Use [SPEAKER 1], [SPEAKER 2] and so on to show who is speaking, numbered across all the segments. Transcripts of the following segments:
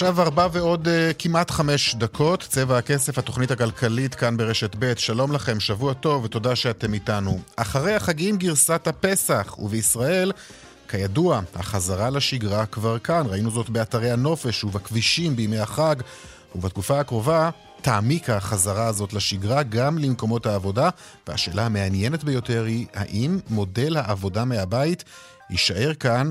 [SPEAKER 1] עכשיו ארבע ועוד uh, כמעט חמש דקות, צבע הכסף, התוכנית הכלכלית כאן ברשת ב', שלום לכם, שבוע טוב ותודה שאתם איתנו. אחרי החגים גרסת הפסח, ובישראל, כידוע, החזרה לשגרה כבר כאן, ראינו זאת באתרי הנופש ובכבישים בימי החג, ובתקופה הקרובה תעמיק החזרה הזאת לשגרה גם למקומות העבודה, והשאלה המעניינת ביותר היא, האם מודל העבודה מהבית יישאר כאן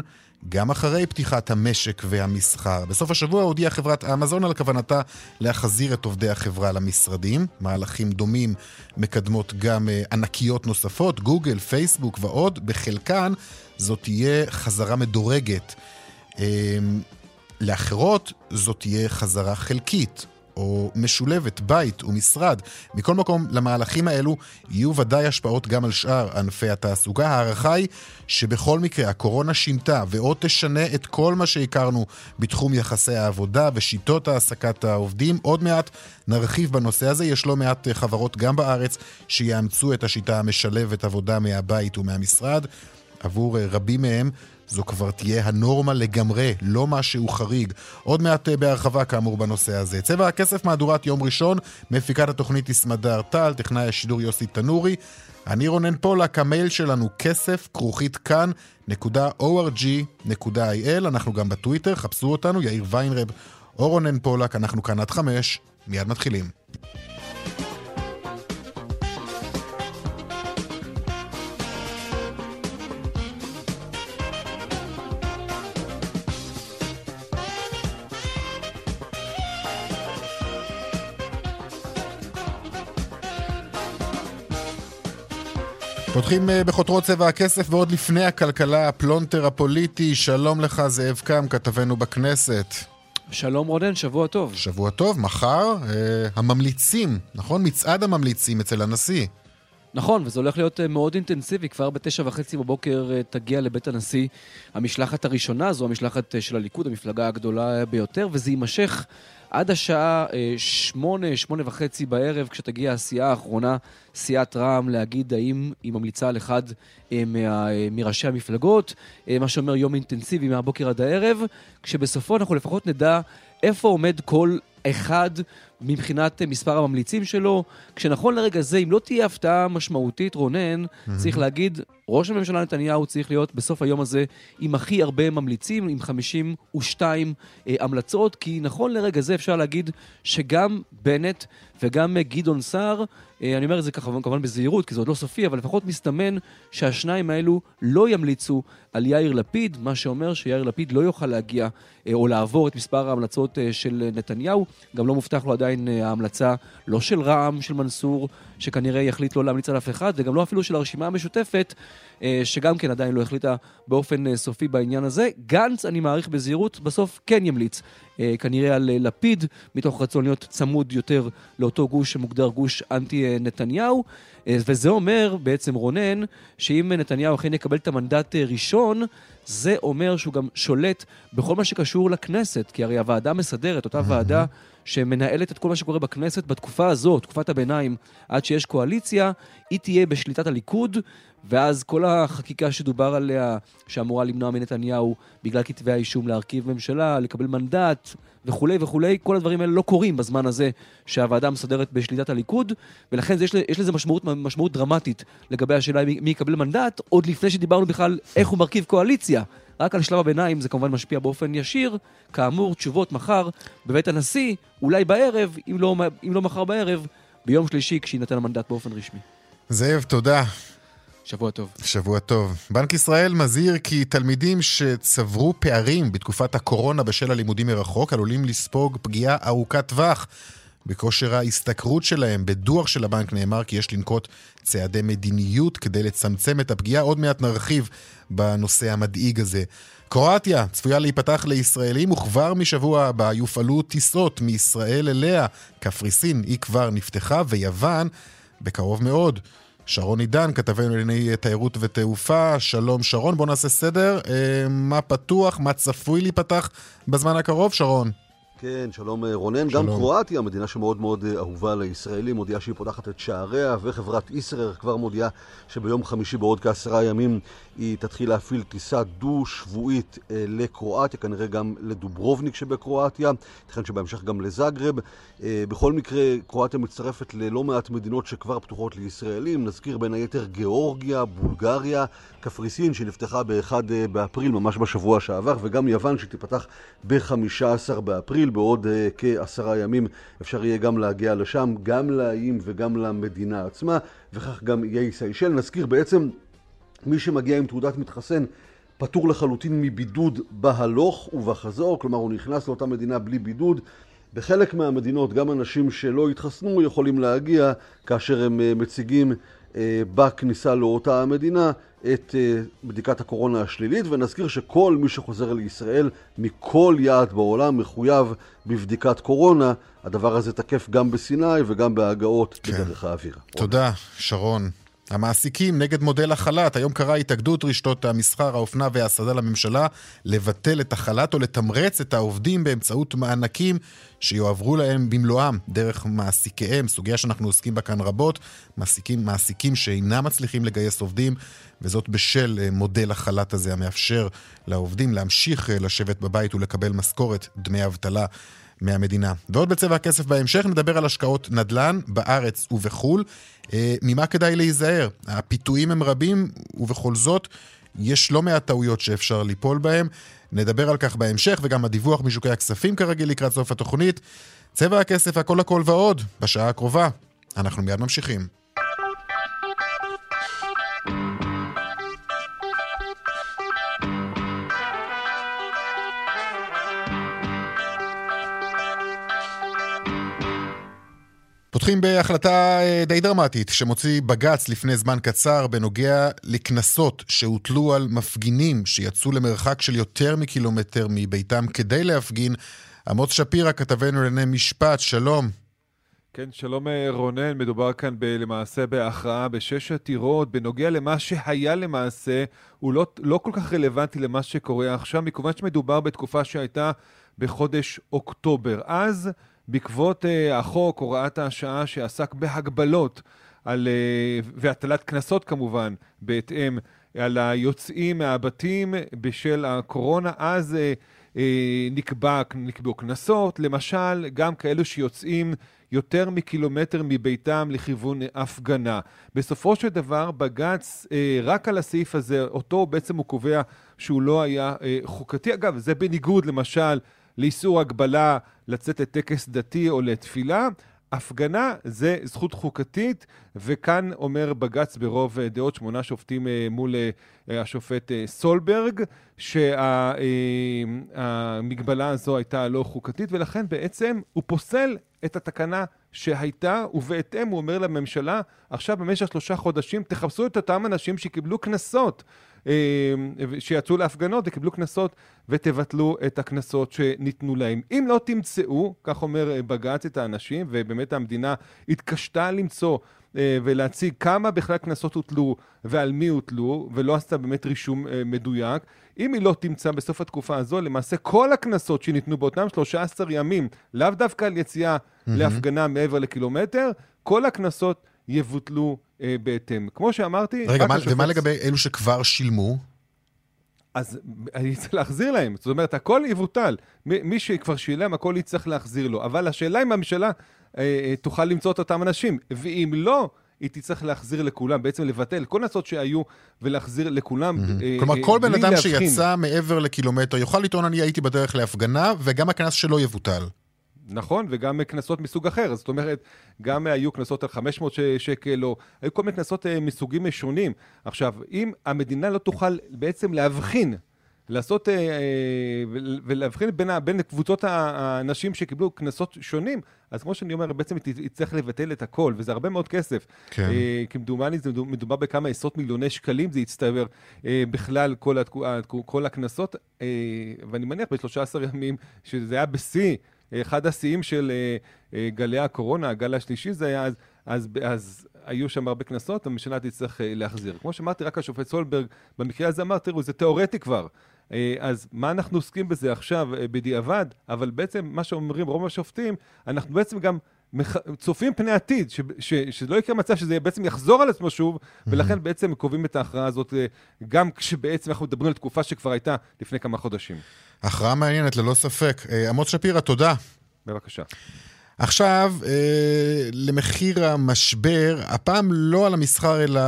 [SPEAKER 1] גם אחרי פתיחת המשק והמסחר. בסוף השבוע הודיעה חברת אמזון על כוונתה להחזיר את עובדי החברה למשרדים. מהלכים דומים מקדמות גם אה, ענקיות נוספות, גוגל, פייסבוק ועוד. בחלקן זאת תהיה חזרה מדורגת. אמ, לאחרות זאת תהיה חזרה חלקית. או משולבת, בית ומשרד. מכל מקום, למהלכים האלו יהיו ודאי השפעות גם על שאר ענפי התעסוקה. ההערכה היא שבכל מקרה הקורונה שינתה ועוד תשנה את כל מה שהכרנו בתחום יחסי העבודה ושיטות העסקת העובדים. עוד מעט נרחיב בנושא הזה. יש לא מעט חברות גם בארץ שיאמצו את השיטה המשלבת עבודה מהבית ומהמשרד. עבור רבים מהם זו כבר תהיה הנורמה לגמרי, לא משהו חריג. עוד מעט אה, בהרחבה כאמור בנושא הזה. צבע הכסף מהדורת יום ראשון, מפיקת התוכנית יסמדר טל, טכנאי השידור יוסי תנורי. אני רונן פולק, המייל שלנו כסף, כרוכית כאן, נקודה org.il, אנחנו גם בטוויטר, חפשו אותנו, יאיר ויינרב או רונן פולק, אנחנו כאן עד חמש, מיד מתחילים. פותחים אה, בכותרות צבע הכסף ועוד לפני הכלכלה, הפלונטר הפוליטי. שלום לך, זאב קם, כתבנו בכנסת.
[SPEAKER 2] שלום רונן, שבוע טוב.
[SPEAKER 1] שבוע טוב, מחר אה, הממליצים, נכון? מצעד הממליצים אצל הנשיא.
[SPEAKER 2] נכון, וזה הולך להיות אה, מאוד אינטנסיבי. כבר בתשע וחצי בבוקר אה, תגיע לבית הנשיא המשלחת הראשונה, זו המשלחת של הליכוד, המפלגה הגדולה ביותר, וזה יימשך עד השעה אה, שמונה, שמונה וחצי בערב, כשתגיע הסיעה האחרונה, סיעת רע"מ, להגיד האם היא ממליצה על אחד אה, מה, אה, מראשי המפלגות, מה שאומר יום אינטנסיבי מהבוקר עד הערב, כשבסופו אנחנו לפחות נדע איפה עומד כל אחד מבחינת מספר הממליצים שלו, כשנכון לרגע זה, אם לא תהיה הפתעה משמעותית, רונן, mm-hmm. צריך להגיד, ראש הממשלה נתניהו צריך להיות בסוף היום הזה עם הכי הרבה ממליצים, עם 52 אה, המלצות, כי נכון לרגע זה אפשר להגיד שגם בנט וגם אה, גדעון סער, אה, אני אומר את זה ככה כמובן בזהירות, כי זה עוד לא סופי, אבל לפחות מסתמן שהשניים האלו לא ימליצו על יאיר לפיד, מה שאומר שיאיר לפיד לא יוכל להגיע אה, או לעבור את מספר ההמלצות של נתניהו. גם לא מובטח לו עדיין ההמלצה לא של רע"מ, של מנסור, שכנראה יחליט לא להמליץ על אף אחד, וגם לא אפילו של הרשימה המשותפת, שגם כן עדיין לא החליטה באופן סופי בעניין הזה. גנץ, אני מעריך בזהירות, בסוף כן ימליץ אה, כנראה על אה, לפיד, מתוך רצון להיות צמוד יותר לאותו גוש שמוגדר גוש אנטי נתניהו. אה, וזה אומר בעצם רונן, שאם נתניהו אכן יקבל את המנדט ראשון, זה אומר שהוא גם שולט בכל מה שקשור לכנסת, כי הרי הוועדה מסדרת, אותה ועדה שמנהלת את כל מה שקורה בכנסת בתקופה הזו, תקופת הביניים, עד שיש קואליציה, היא תהיה בשליטת הליכוד, ואז כל החקיקה שדובר עליה, שאמורה למנוע מנתניהו בגלל כתבי האישום להרכיב ממשלה, לקבל מנדט וכולי וכולי, כל הדברים האלה לא קורים בזמן הזה שהוועדה המסדרת בשליטת הליכוד, ולכן יש, יש לזה משמעות, משמעות דרמטית לגבי השאלה מי יקבל מנדט, עוד לפני שדיברנו בכלל איך הוא מרכיב קואליציה. רק על שלב הביניים זה כמובן משפיע באופן ישיר. כאמור, תשובות מחר בבית הנשיא, אולי בערב, אם לא, אם לא מחר בערב, ביום שלישי כשיינתן המנדט באופן רשמי.
[SPEAKER 1] זאב, תודה.
[SPEAKER 2] שבוע טוב.
[SPEAKER 1] שבוע טוב. בנק ישראל מזהיר כי תלמידים שצברו פערים בתקופת הקורונה בשל הלימודים מרחוק עלולים לספוג פגיעה ארוכת טווח בכושר ההשתכרות שלהם. בדוח של הבנק נאמר כי יש לנקוט צעדי מדיניות כדי לצמצם את הפגיעה. עוד מעט נרחיב בנושא המדאיג הזה. קרואטיה צפויה להיפתח לישראלים וכבר משבוע הבא יופעלו טיסות מישראל אליה. קפריסין היא כבר נפתחה ויוון בקרוב מאוד. שרון עידן, כתבנו לענייני תיירות ותעופה, שלום שרון, בוא נעשה סדר, אה, מה פתוח, מה צפוי להיפתח בזמן הקרוב, שרון?
[SPEAKER 3] כן, שלום אה, רונן. שלום. גם קרואטיה, מדינה שמאוד מאוד אה, אהובה לישראלים, מודיעה שהיא פותחת את שעריה, וחברת ישראר כבר מודיעה שביום חמישי בעוד כעשרה ימים היא תתחיל להפעיל טיסה דו-שבועית אה, לקרואטיה, כנראה גם לדוברובניק שבקרואטיה, ייתכן שבהמשך גם לזגרב. בכל מקרה, קרואטיה מצטרפת ללא מעט מדינות שכבר פתוחות לישראלים, נזכיר בין היתר גיאורגיה, בולגריה, קפריסין שנפתחה ב-1 באפריל, ממש בשבוע שעבר, וגם יוון שתיפתח ב-15 באפריל. בעוד כעשרה ימים אפשר יהיה גם להגיע לשם, גם לאיים וגם למדינה עצמה, וכך גם איי סיישל. נזכיר בעצם, מי שמגיע עם תעודת מתחסן פטור לחלוטין מבידוד בהלוך ובחזור, כלומר הוא נכנס לאותה מדינה בלי בידוד. בחלק מהמדינות גם אנשים שלא התחסנו יכולים להגיע כאשר הם uh, מציגים uh, בכניסה לאותה המדינה את אה, בדיקת הקורונה השלילית, ונזכיר שכל מי שחוזר לישראל מכל יעד בעולם מחויב בבדיקת קורונה. הדבר הזה תקף גם בסיני וגם בהגעות כן. בדרך האוויר.
[SPEAKER 1] תודה, שרון. המעסיקים נגד מודל החל"ת. היום קראה התאגדות רשתות המסחר, האופנה וההסעדה לממשלה לבטל את החל"ת או לתמרץ את העובדים באמצעות מענקים שיועברו להם במלואם דרך מעסיקיהם. סוגיה שאנחנו עוסקים בה כאן רבות. מעסיקים, מעסיקים שאינם מצליחים לגייס עובדים, וזאת בשל אה, מודל החל"ת הזה המאפשר לעובדים להמשיך אה, לשבת בבית ולקבל משכורת, דמי אבטלה. מהמדינה. ועוד בצבע הכסף בהמשך נדבר על השקעות נדל"ן בארץ ובחו"ל. אה, ממה כדאי להיזהר? הפיתויים הם רבים, ובכל זאת יש לא מעט טעויות שאפשר ליפול בהם. נדבר על כך בהמשך, וגם הדיווח משוקי הכספים כרגיל לקראת סוף התוכנית. צבע הכסף, הכל הכל ועוד, בשעה הקרובה. אנחנו מיד ממשיכים. פותחים בהחלטה אה, די דרמטית שמוציא בג"ץ לפני זמן קצר בנוגע לקנסות שהוטלו על מפגינים שיצאו למרחק של יותר מקילומטר מביתם כדי להפגין. עמוס שפירא, כתבנו לענייני משפט, שלום.
[SPEAKER 4] כן, שלום אה, רונן, מדובר כאן ב, למעשה בהכרעה בשש עתירות בנוגע למה שהיה למעשה, הוא לא, לא כל כך רלוונטי למה שקורה עכשיו, מכיוון שמדובר בתקופה שהייתה בחודש אוקטובר. אז בעקבות uh, החוק, הוראת השעה שעסק בהגבלות על, uh, והטלת קנסות כמובן, בהתאם, על היוצאים מהבתים בשל הקורונה, אז uh, uh, נקבע, נקבעו קנסות, למשל, גם כאלו שיוצאים יותר מקילומטר מביתם לכיוון הפגנה. בסופו של דבר, בג"ץ, אה, רק על הסעיף הזה, אותו בעצם הוא קובע שהוא לא היה אה, חוקתי. אגב, זה בניגוד, למשל, לאיסור הגבלה לצאת לטקס דתי או לתפילה. הפגנה זה זכות חוקתית, וכאן אומר בג"ץ ברוב אה, דעות שמונה שופטים אה, מול אה, השופט סולברג, שהמגבלה הזו הייתה לא חוקתית, ולכן בעצם הוא פוסל את התקנה שהייתה, ובהתאם הוא אומר לממשלה, עכשיו במשך שלושה חודשים תחפשו את אותם אנשים שקיבלו קנסות שיצאו להפגנות וקיבלו קנסות ותבטלו את הקנסות שניתנו להם. אם לא תמצאו, כך אומר אה, בג"ץ את האנשים, ובאמת המדינה התקשתה למצוא אה, ולהציג כמה בכלל קנסות הוטלו ועל מי הוטלו, ולא עשתה באמת רישום מדויק. אם היא לא תמצא בסוף התקופה הזו, למעשה כל הקנסות שניתנו באותם 13 ימים, לאו דווקא על יציאה mm-hmm. להפגנה מעבר לקילומטר, כל הקנסות יבוטלו אה, בהתאם. כמו שאמרתי...
[SPEAKER 1] רגע, מה, השופט... ומה לגבי אלו שכבר שילמו?
[SPEAKER 4] אז אני צריך להחזיר להם. זאת אומרת, הכל יבוטל. מי שכבר שילם, הכל יצטרך להחזיר לו. אבל השאלה אם הממשלה אה, אה, תוכל למצוא את אותם אנשים. ואם לא, היא תצטרך להחזיר לכולם, בעצם לבטל כל הקנסות שהיו ולהחזיר לכולם. Mm-hmm.
[SPEAKER 1] אה, כלומר, אה, כל בן אדם להבחין. שיצא מעבר לקילומטר יוכל לטעון אני הייתי בדרך להפגנה, וגם הקנס שלו יבוטל.
[SPEAKER 4] נכון, וגם קנסות מסוג אחר. זאת אומרת, גם היו קנסות על 500 שקל, או היו כל מיני קנסות אה, מסוגים שונים. עכשיו, אם המדינה לא תוכל בעצם להבחין לעשות ולהבחין בין, בין קבוצות האנשים שקיבלו קנסות שונים, אז כמו שאני אומר, בעצם היא תצטרך לבטל את הכל, וזה הרבה מאוד כסף.
[SPEAKER 1] כן.
[SPEAKER 4] כמדומני, זה מדובר בכמה עשרות מיליוני שקלים, זה יצטבר בכלל כל, כל הקנסות, ואני מניח ב-13 ימים, שזה היה בשיא. אחד השיאים של גלי הקורונה, הגל השלישי זה היה אז, אז, אז היו שם הרבה קנסות, הממשלה תצטרך להחזיר. כמו שאמרתי, רק השופט סולברג, במקרה הזה אמר, תראו, זה תיאורטי כבר. אז מה אנחנו עוסקים בזה עכשיו בדיעבד? אבל בעצם מה שאומרים רוב השופטים, אנחנו בעצם גם. צופים פני עתיד, ש... ש... שלא יקרה מצב שזה בעצם יחזור על עצמו שוב, ולכן בעצם קובעים את ההכרעה הזאת, גם כשבעצם אנחנו מדברים על תקופה שכבר הייתה לפני כמה חודשים.
[SPEAKER 1] הכרעה מעניינת, ללא ספק. עמוס שפירא, תודה.
[SPEAKER 4] בבקשה.
[SPEAKER 1] עכשיו, אה, למחיר המשבר, הפעם לא על המסחר, אלא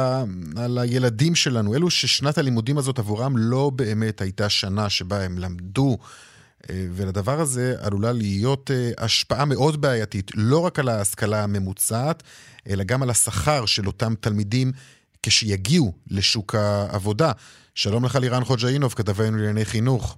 [SPEAKER 1] על הילדים שלנו, אלו ששנת הלימודים הזאת עבורם לא באמת הייתה שנה שבה הם למדו. אה, ולדבר הזה עלולה להיות אה, השפעה מאוד בעייתית, לא רק על ההשכלה הממוצעת, אלא גם על השכר של אותם תלמידים כשיגיעו לשוק העבודה. שלום לך לירן חוג'אינוב, כתבנו לענייני חינוך.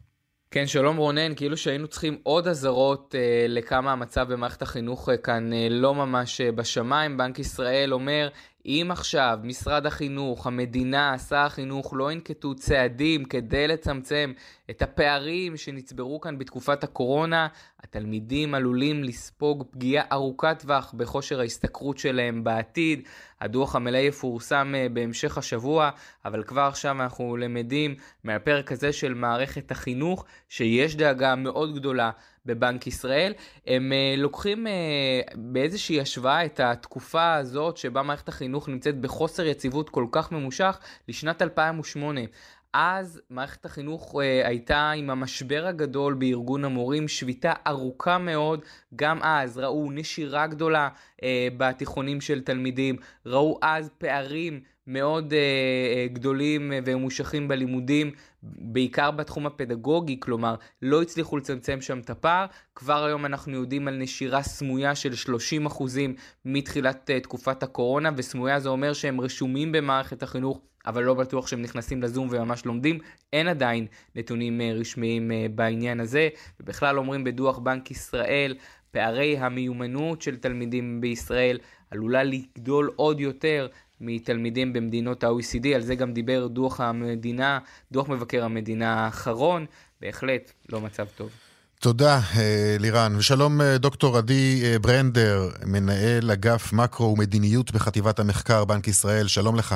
[SPEAKER 5] כן, שלום רונן, כאילו שהיינו צריכים עוד אזהרות אה, לכמה המצב במערכת החינוך אה, כאן אה, לא ממש אה, בשמיים. בנק ישראל אומר, אם עכשיו משרד החינוך, המדינה, שר החינוך לא ינקטו צעדים כדי לצמצם את הפערים שנצברו כאן בתקופת הקורונה, התלמידים עלולים לספוג פגיעה ארוכת טווח בכושר ההשתכרות שלהם בעתיד. הדוח המלא יפורסם אה, בהמשך השבוע, אבל כבר עכשיו אנחנו למדים מהפרק הזה של מערכת החינוך שיש דאגה מאוד גדולה בבנק ישראל. הם uh, לוקחים uh, באיזושהי השוואה את התקופה הזאת שבה מערכת החינוך נמצאת בחוסר יציבות כל כך ממושך לשנת 2008. אז מערכת החינוך uh, הייתה עם המשבר הגדול בארגון המורים, שביתה ארוכה מאוד, גם אז ראו נשירה גדולה uh, בתיכונים של תלמידים, ראו אז פערים מאוד uh, גדולים וממושכים בלימודים, בעיקר בתחום הפדגוגי, כלומר, לא הצליחו לצמצם שם את הפער. כבר היום אנחנו יודעים על נשירה סמויה של 30% מתחילת uh, תקופת הקורונה, וסמויה זה אומר שהם רשומים במערכת החינוך. אבל לא בטוח שהם נכנסים לזום וממש לומדים. אין עדיין נתונים uh, רשמיים uh, בעניין הזה, ובכלל אומרים בדוח בנק ישראל, פערי המיומנות של תלמידים בישראל עלולה לגדול עוד יותר מתלמידים במדינות ה-OECD, על זה גם דיבר דוח המדינה, דוח מבקר המדינה האחרון, בהחלט לא מצב טוב.
[SPEAKER 1] תודה, אה, לירן. ושלום אה, דוקטור עדי אה, ברנדר, מנהל אגף מקרו ומדיניות בחטיבת המחקר בנק ישראל, שלום לך.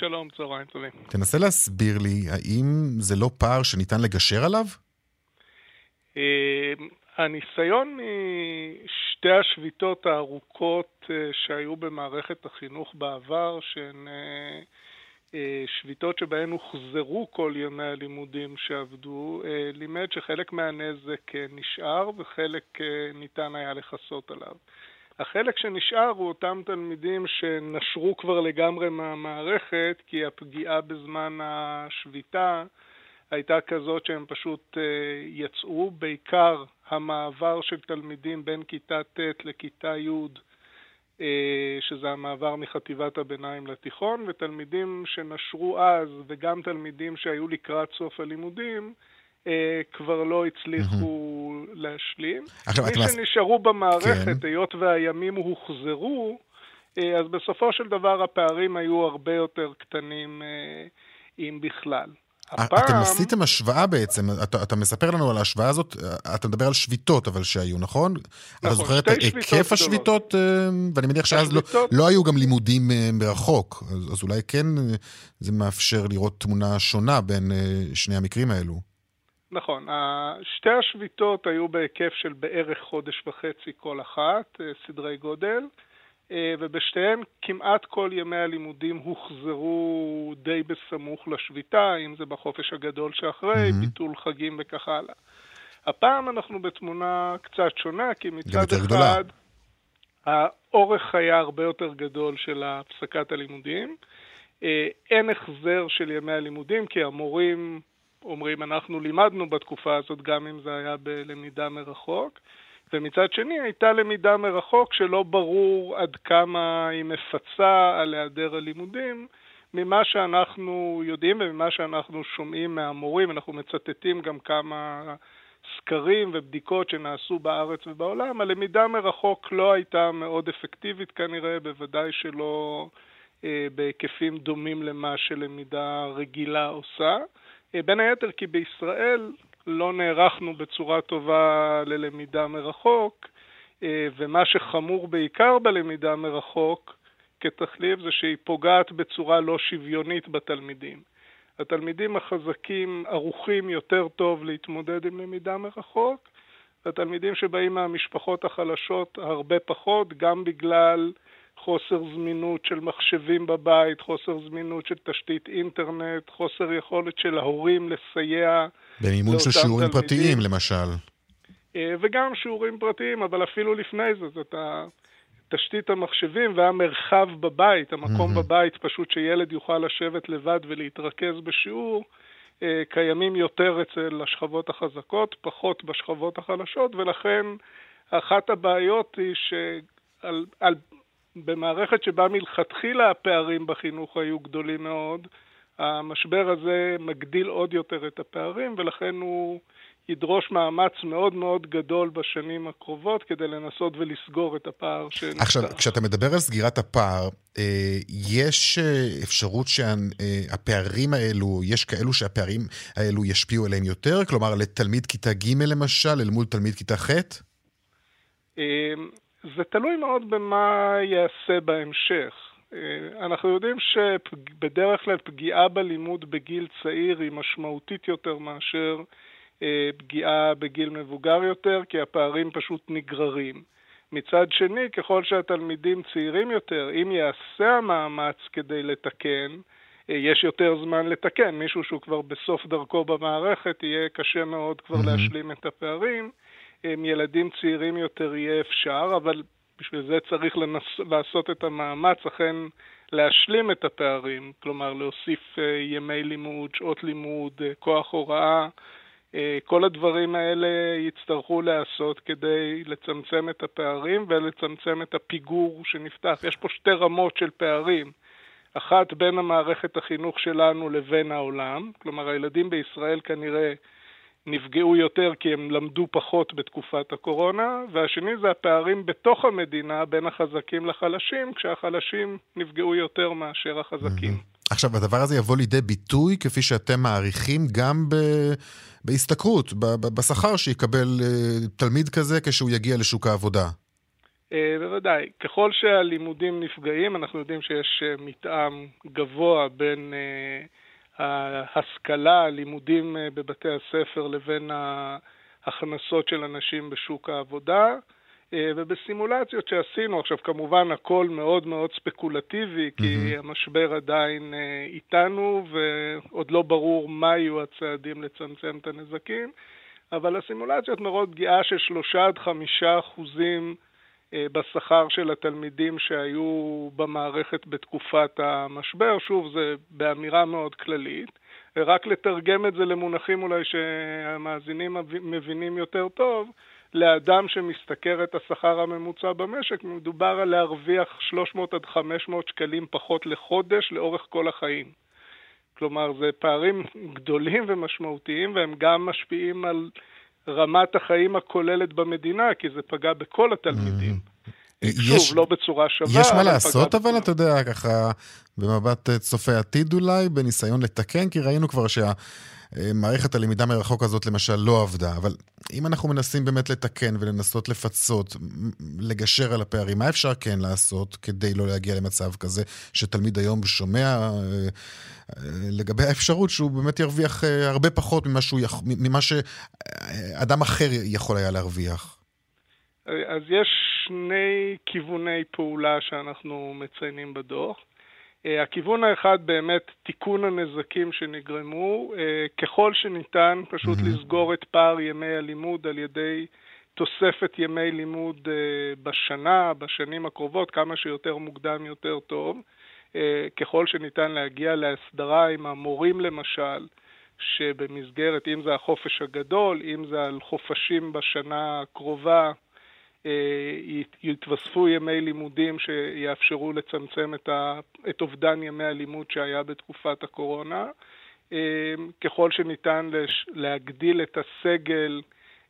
[SPEAKER 6] שלום, צהריים טובים.
[SPEAKER 1] תנסה להסביר לי, האם זה לא פער שניתן לגשר עליו?
[SPEAKER 6] הניסיון משתי השביתות הארוכות אה, שהיו במערכת החינוך בעבר, שהן אה, אה, שביתות שבהן הוחזרו כל ימי הלימודים שעבדו, לימד שחלק מהנזק נשאר וחלק ניתן היה לכסות עליו. החלק שנשאר הוא אותם תלמידים שנשרו כבר לגמרי מהמערכת כי הפגיעה בזמן השביתה הייתה כזאת שהם פשוט יצאו, בעיקר המעבר של תלמידים בין כיתה ט' לכיתה י', אה, שזה המעבר מחטיבת הביניים לתיכון, ותלמידים שנשרו אז, וגם תלמידים שהיו לקראת סוף הלימודים, אה, כבר לא הצליחו. להשלים. עכשיו, מי שנשארו במערכת, כן. היות והימים הוחזרו, אה, אז בסופו של דבר הפערים היו הרבה יותר קטנים, אם בכלל.
[SPEAKER 1] הפעם... אתם עשיתם השוואה בעצם, אתה, אתה מספר לנו על ההשוואה הזאת, אתה מדבר על שביתות אבל שהיו, נכון? נכון, אתה זוכר את היקף השביתות, אה, ואני מניח שאז לא, לא היו גם לימודים אה, מרחוק, אז, אז אולי כן אה, זה מאפשר לראות תמונה שונה בין שני המקרים האלו.
[SPEAKER 6] נכון, שתי השביתות היו בהיקף של בערך חודש וחצי כל אחת, סדרי גודל. אה, ובשתיהן כמעט כל ימי הלימודים הוחזרו די בסמוך לשביתה, אם זה בחופש הגדול שאחרי, mm-hmm. ביטול חגים וכך הלאה. הפעם אנחנו בתמונה קצת שונה, כי מצד אחד גדולה. האורך היה הרבה יותר גדול של הפסקת הלימודים. אה, אין החזר של ימי הלימודים, כי המורים אומרים, אנחנו לימדנו בתקופה הזאת, גם אם זה היה בלמידה מרחוק. ומצד שני הייתה למידה מרחוק שלא ברור עד כמה היא מפצה על היעדר הלימודים, ממה שאנחנו יודעים וממה שאנחנו שומעים מהמורים, אנחנו מצטטים גם כמה סקרים ובדיקות שנעשו בארץ ובעולם, הלמידה מרחוק לא הייתה מאוד אפקטיבית כנראה, בוודאי שלא אה, בהיקפים דומים למה שלמידה רגילה עושה. אה, בין היתר כי בישראל לא נערכנו בצורה טובה ללמידה מרחוק, אה, ומה שחמור בעיקר בלמידה מרחוק כתחליף זה שהיא פוגעת בצורה לא שוויונית בתלמידים. התלמידים החזקים ערוכים יותר טוב להתמודד עם למידה מרחוק, והתלמידים שבאים מהמשפחות החלשות הרבה פחות, גם בגלל חוסר זמינות של מחשבים בבית, חוסר זמינות של תשתית אינטרנט, חוסר יכולת של ההורים לסייע
[SPEAKER 1] במימון של שיעורים
[SPEAKER 6] תלמידים.
[SPEAKER 1] פרטיים, למשל.
[SPEAKER 6] אה, וגם שיעורים פרטיים, אבל אפילו לפני זה, זאת תשתית המחשבים והמרחב בבית, המקום
[SPEAKER 1] מהמם.
[SPEAKER 6] בבית פשוט שילד יוכל לשבת לבד ולהתרכז בשיעור, אה, קיימים יותר אצל השכבות החזקות, פחות בשכבות החלשות, ולכן אחת הבעיות היא שעל, על, במערכת שבה מלכתחילה הפערים בחינוך היו גדולים מאוד, המשבר הזה מגדיל עוד יותר את הפערים, ולכן הוא ידרוש מאמץ מאוד מאוד גדול בשנים הקרובות כדי לנסות ולסגור את הפער שנפתח.
[SPEAKER 1] עכשיו, כשאתה מדבר על סגירת הפער, אה, יש אה, אפשרות שהפערים האלו, יש כאלו שהפערים האלו ישפיעו עליהם יותר? כלומר, לתלמיד כיתה ג' למשל, אל מול תלמיד כיתה ח'?
[SPEAKER 6] זה תלוי מאוד במה ייעשה בהמשך. אה, אנחנו יודעים שבדרך כלל פגיעה בלימוד בגיל צעיר היא משמעותית יותר מאשר אה, פגיעה בגיל מבוגר יותר, כי הפערים פשוט נגררים. מצד שני, ככל שהתלמידים צעירים יותר, אם יעשה המאמץ כדי לתקן, אה, יש יותר זמן לתקן. מישהו שהוא כבר בסוף דרכו במערכת, יהיה קשה מאוד כבר
[SPEAKER 1] Mhm.
[SPEAKER 6] להשלים את הפערים. עם ילדים צעירים יותר יהיה אפשר, אבל בשביל זה צריך לנס... לעשות את המאמץ אכן להשלים את הפערים, כלומר להוסיף אה, ימי לימוד, שעות לימוד, אה, כוח הוראה. אה, כל הדברים האלה יצטרכו להיעשות כדי לצמצם את הפערים ולצמצם את הפיגור שנפתח. יש פה שתי רמות של פערים. אחת בין המערכת החינוך שלנו לבין העולם, כלומר הילדים בישראל כנראה נפגעו יותר כי הם למדו פחות בתקופת הקורונה, והשני זה הפערים בתוך המדינה בין החזקים לחלשים, כשהחלשים נפגעו יותר מאשר החזקים.
[SPEAKER 1] עכשיו, הדבר הזה יבוא לידי ביטוי, כפי שאתם מעריכים, גם ב... בהשתכרות, ב... ב- בשכר שיקבל אה, תלמיד כזה כשהוא יגיע לשוק העבודה.
[SPEAKER 6] אה, בוודאי. ככל שהלימודים נפגעים, אנחנו יודעים שיש אה, מתאם גבוה בין אה, ההשכלה, הלימודים אה, בבתי הספר לבין ההכנסות של אנשים בשוק העבודה. אה, ובסימולציות שעשינו, עכשיו כמובן הכל מאוד מאוד ספקולטיבי, כי
[SPEAKER 1] מהמם.
[SPEAKER 6] המשבר עדיין אה, איתנו ועוד לא ברור מה יהיו הצעדים לצמצם את הנזקים, אבל הסימולציות מראות פגיעה של שלושה עד חמישה אחוזים בשכר של התלמידים שהיו במערכת בתקופת המשבר. שוב, זה באמירה מאוד כללית. רק לתרגם את זה למונחים אולי שהמאזינים מבינים יותר טוב, לאדם שמשתכר את השכר הממוצע במשק, מדובר על להרוויח 300 עד 500 שקלים פחות לחודש לאורך כל החיים. כלומר, זה פערים גדולים ומשמעותיים, והם גם משפיעים על רמת החיים הכוללת במדינה, כי זה פגע בכל התלמידים.
[SPEAKER 1] יש-
[SPEAKER 6] שוב, לא בצורה שווה.
[SPEAKER 1] יש מה לעשות, אבל. אתה יודע, ככה, במבט אה, צופה עתיד אולי, בניסיון לתקן, כי ראינו כבר שהמערכת הלמידה מרחוק הזאת למשל לא עבדה, אבל אם אנחנו מנסים באמת לתקן ולנסות לפצות, לגשר על הפערים, מה אפשר כן לעשות כדי לא להגיע למצב כזה שתלמיד היום שומע אה, אה, לגבי האפשרות שהוא באמת ירוויח אה, הרבה פחות ממה, שהוא יכ... ממה שאדם אחר יכול היה להרוויח?
[SPEAKER 6] אז יש שני כיווני פעולה שאנחנו מציינים בדוח. אה, הכיוון האחד באמת תיקון הנזקים שנגרמו, אה, ככל שניתן פשוט
[SPEAKER 1] מהמם.
[SPEAKER 6] לסגור את פער ימי הלימוד על ידי תוספת ימי לימוד אה, בשנה, בשנים הקרובות, כמה שיותר מוקדם יותר טוב. ככל שניתן להגיע להסדרה עם המורים למשל, שבמסגרת, אם זה החופש הגדול, אם זה על חופשים בשנה הקרובה, יתווספו ימי לימודים שיאפשרו לצמצם את, ה, את אובדן ימי הלימוד שהיה בתקופת הקורונה. ככל שניתן להגדיל את הסגל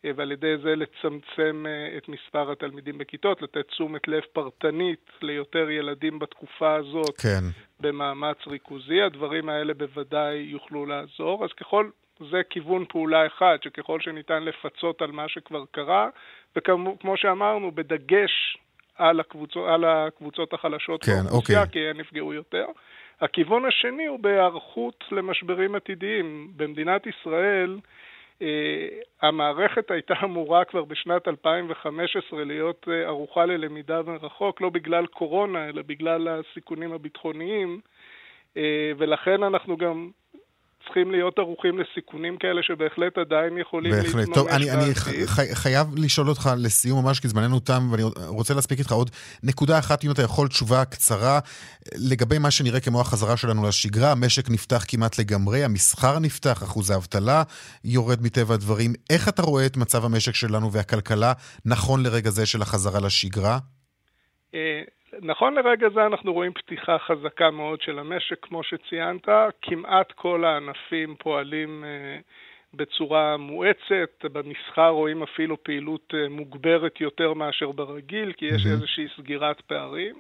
[SPEAKER 6] ועל ידי זה לצמצם את מספר התלמידים בכיתות, לתת תשומת לב פרטנית ליותר ילדים בתקופה הזאת
[SPEAKER 1] כן.
[SPEAKER 6] במאמץ ריכוזי. הדברים האלה בוודאי יוכלו לעזור. אז ככל, זה כיוון פעולה אחד, שככל שניתן לפצות על מה שכבר קרה, וכמו שאמרנו, בדגש על הקבוצות, על הקבוצות החלשות
[SPEAKER 1] כן,
[SPEAKER 6] באוכלוסייה,
[SPEAKER 1] אוקיי.
[SPEAKER 6] כי הן נפגעו יותר. הכיוון השני הוא בהיערכות למשברים עתידיים. במדינת ישראל, אה, המערכת הייתה אמורה כבר בשנת 2015 להיות אה, ערוכה ללמידה מרחוק, לא בגלל קורונה, אלא בגלל הסיכונים הביטחוניים, אה, ולכן אנחנו גם צריכים להיות ערוכים לסיכונים כאלה שבהחלט עדיין יכולים
[SPEAKER 1] בהחלט.
[SPEAKER 6] להתממש
[SPEAKER 1] טוב, אני, אני. חי, חייב לשאול אותך לסיום ממש, כי זמננו תם, ואני רוצה להספיק איתך עוד נקודה אחת, אם אתה יכול, תשובה קצרה, לגבי מה שנראה כמו החזרה שלנו לשגרה, המשק נפתח כמעט לגמרי, המסחר נפתח, אחוז האבטלה יורד מטבע הדברים. איך אתה רואה את מצב המשק שלנו והכלכלה נכון לרגע זה של החזרה לשגרה?
[SPEAKER 6] נכון לרגע זה אנחנו רואים פתיחה חזקה מאוד של המשק, כמו שציינת, כמעט כל הענפים פועלים אה, בצורה מואצת, במסחר רואים אפילו פעילות אה, מוגברת יותר מאשר ברגיל, כי יש. איזושהי סגירת פערים.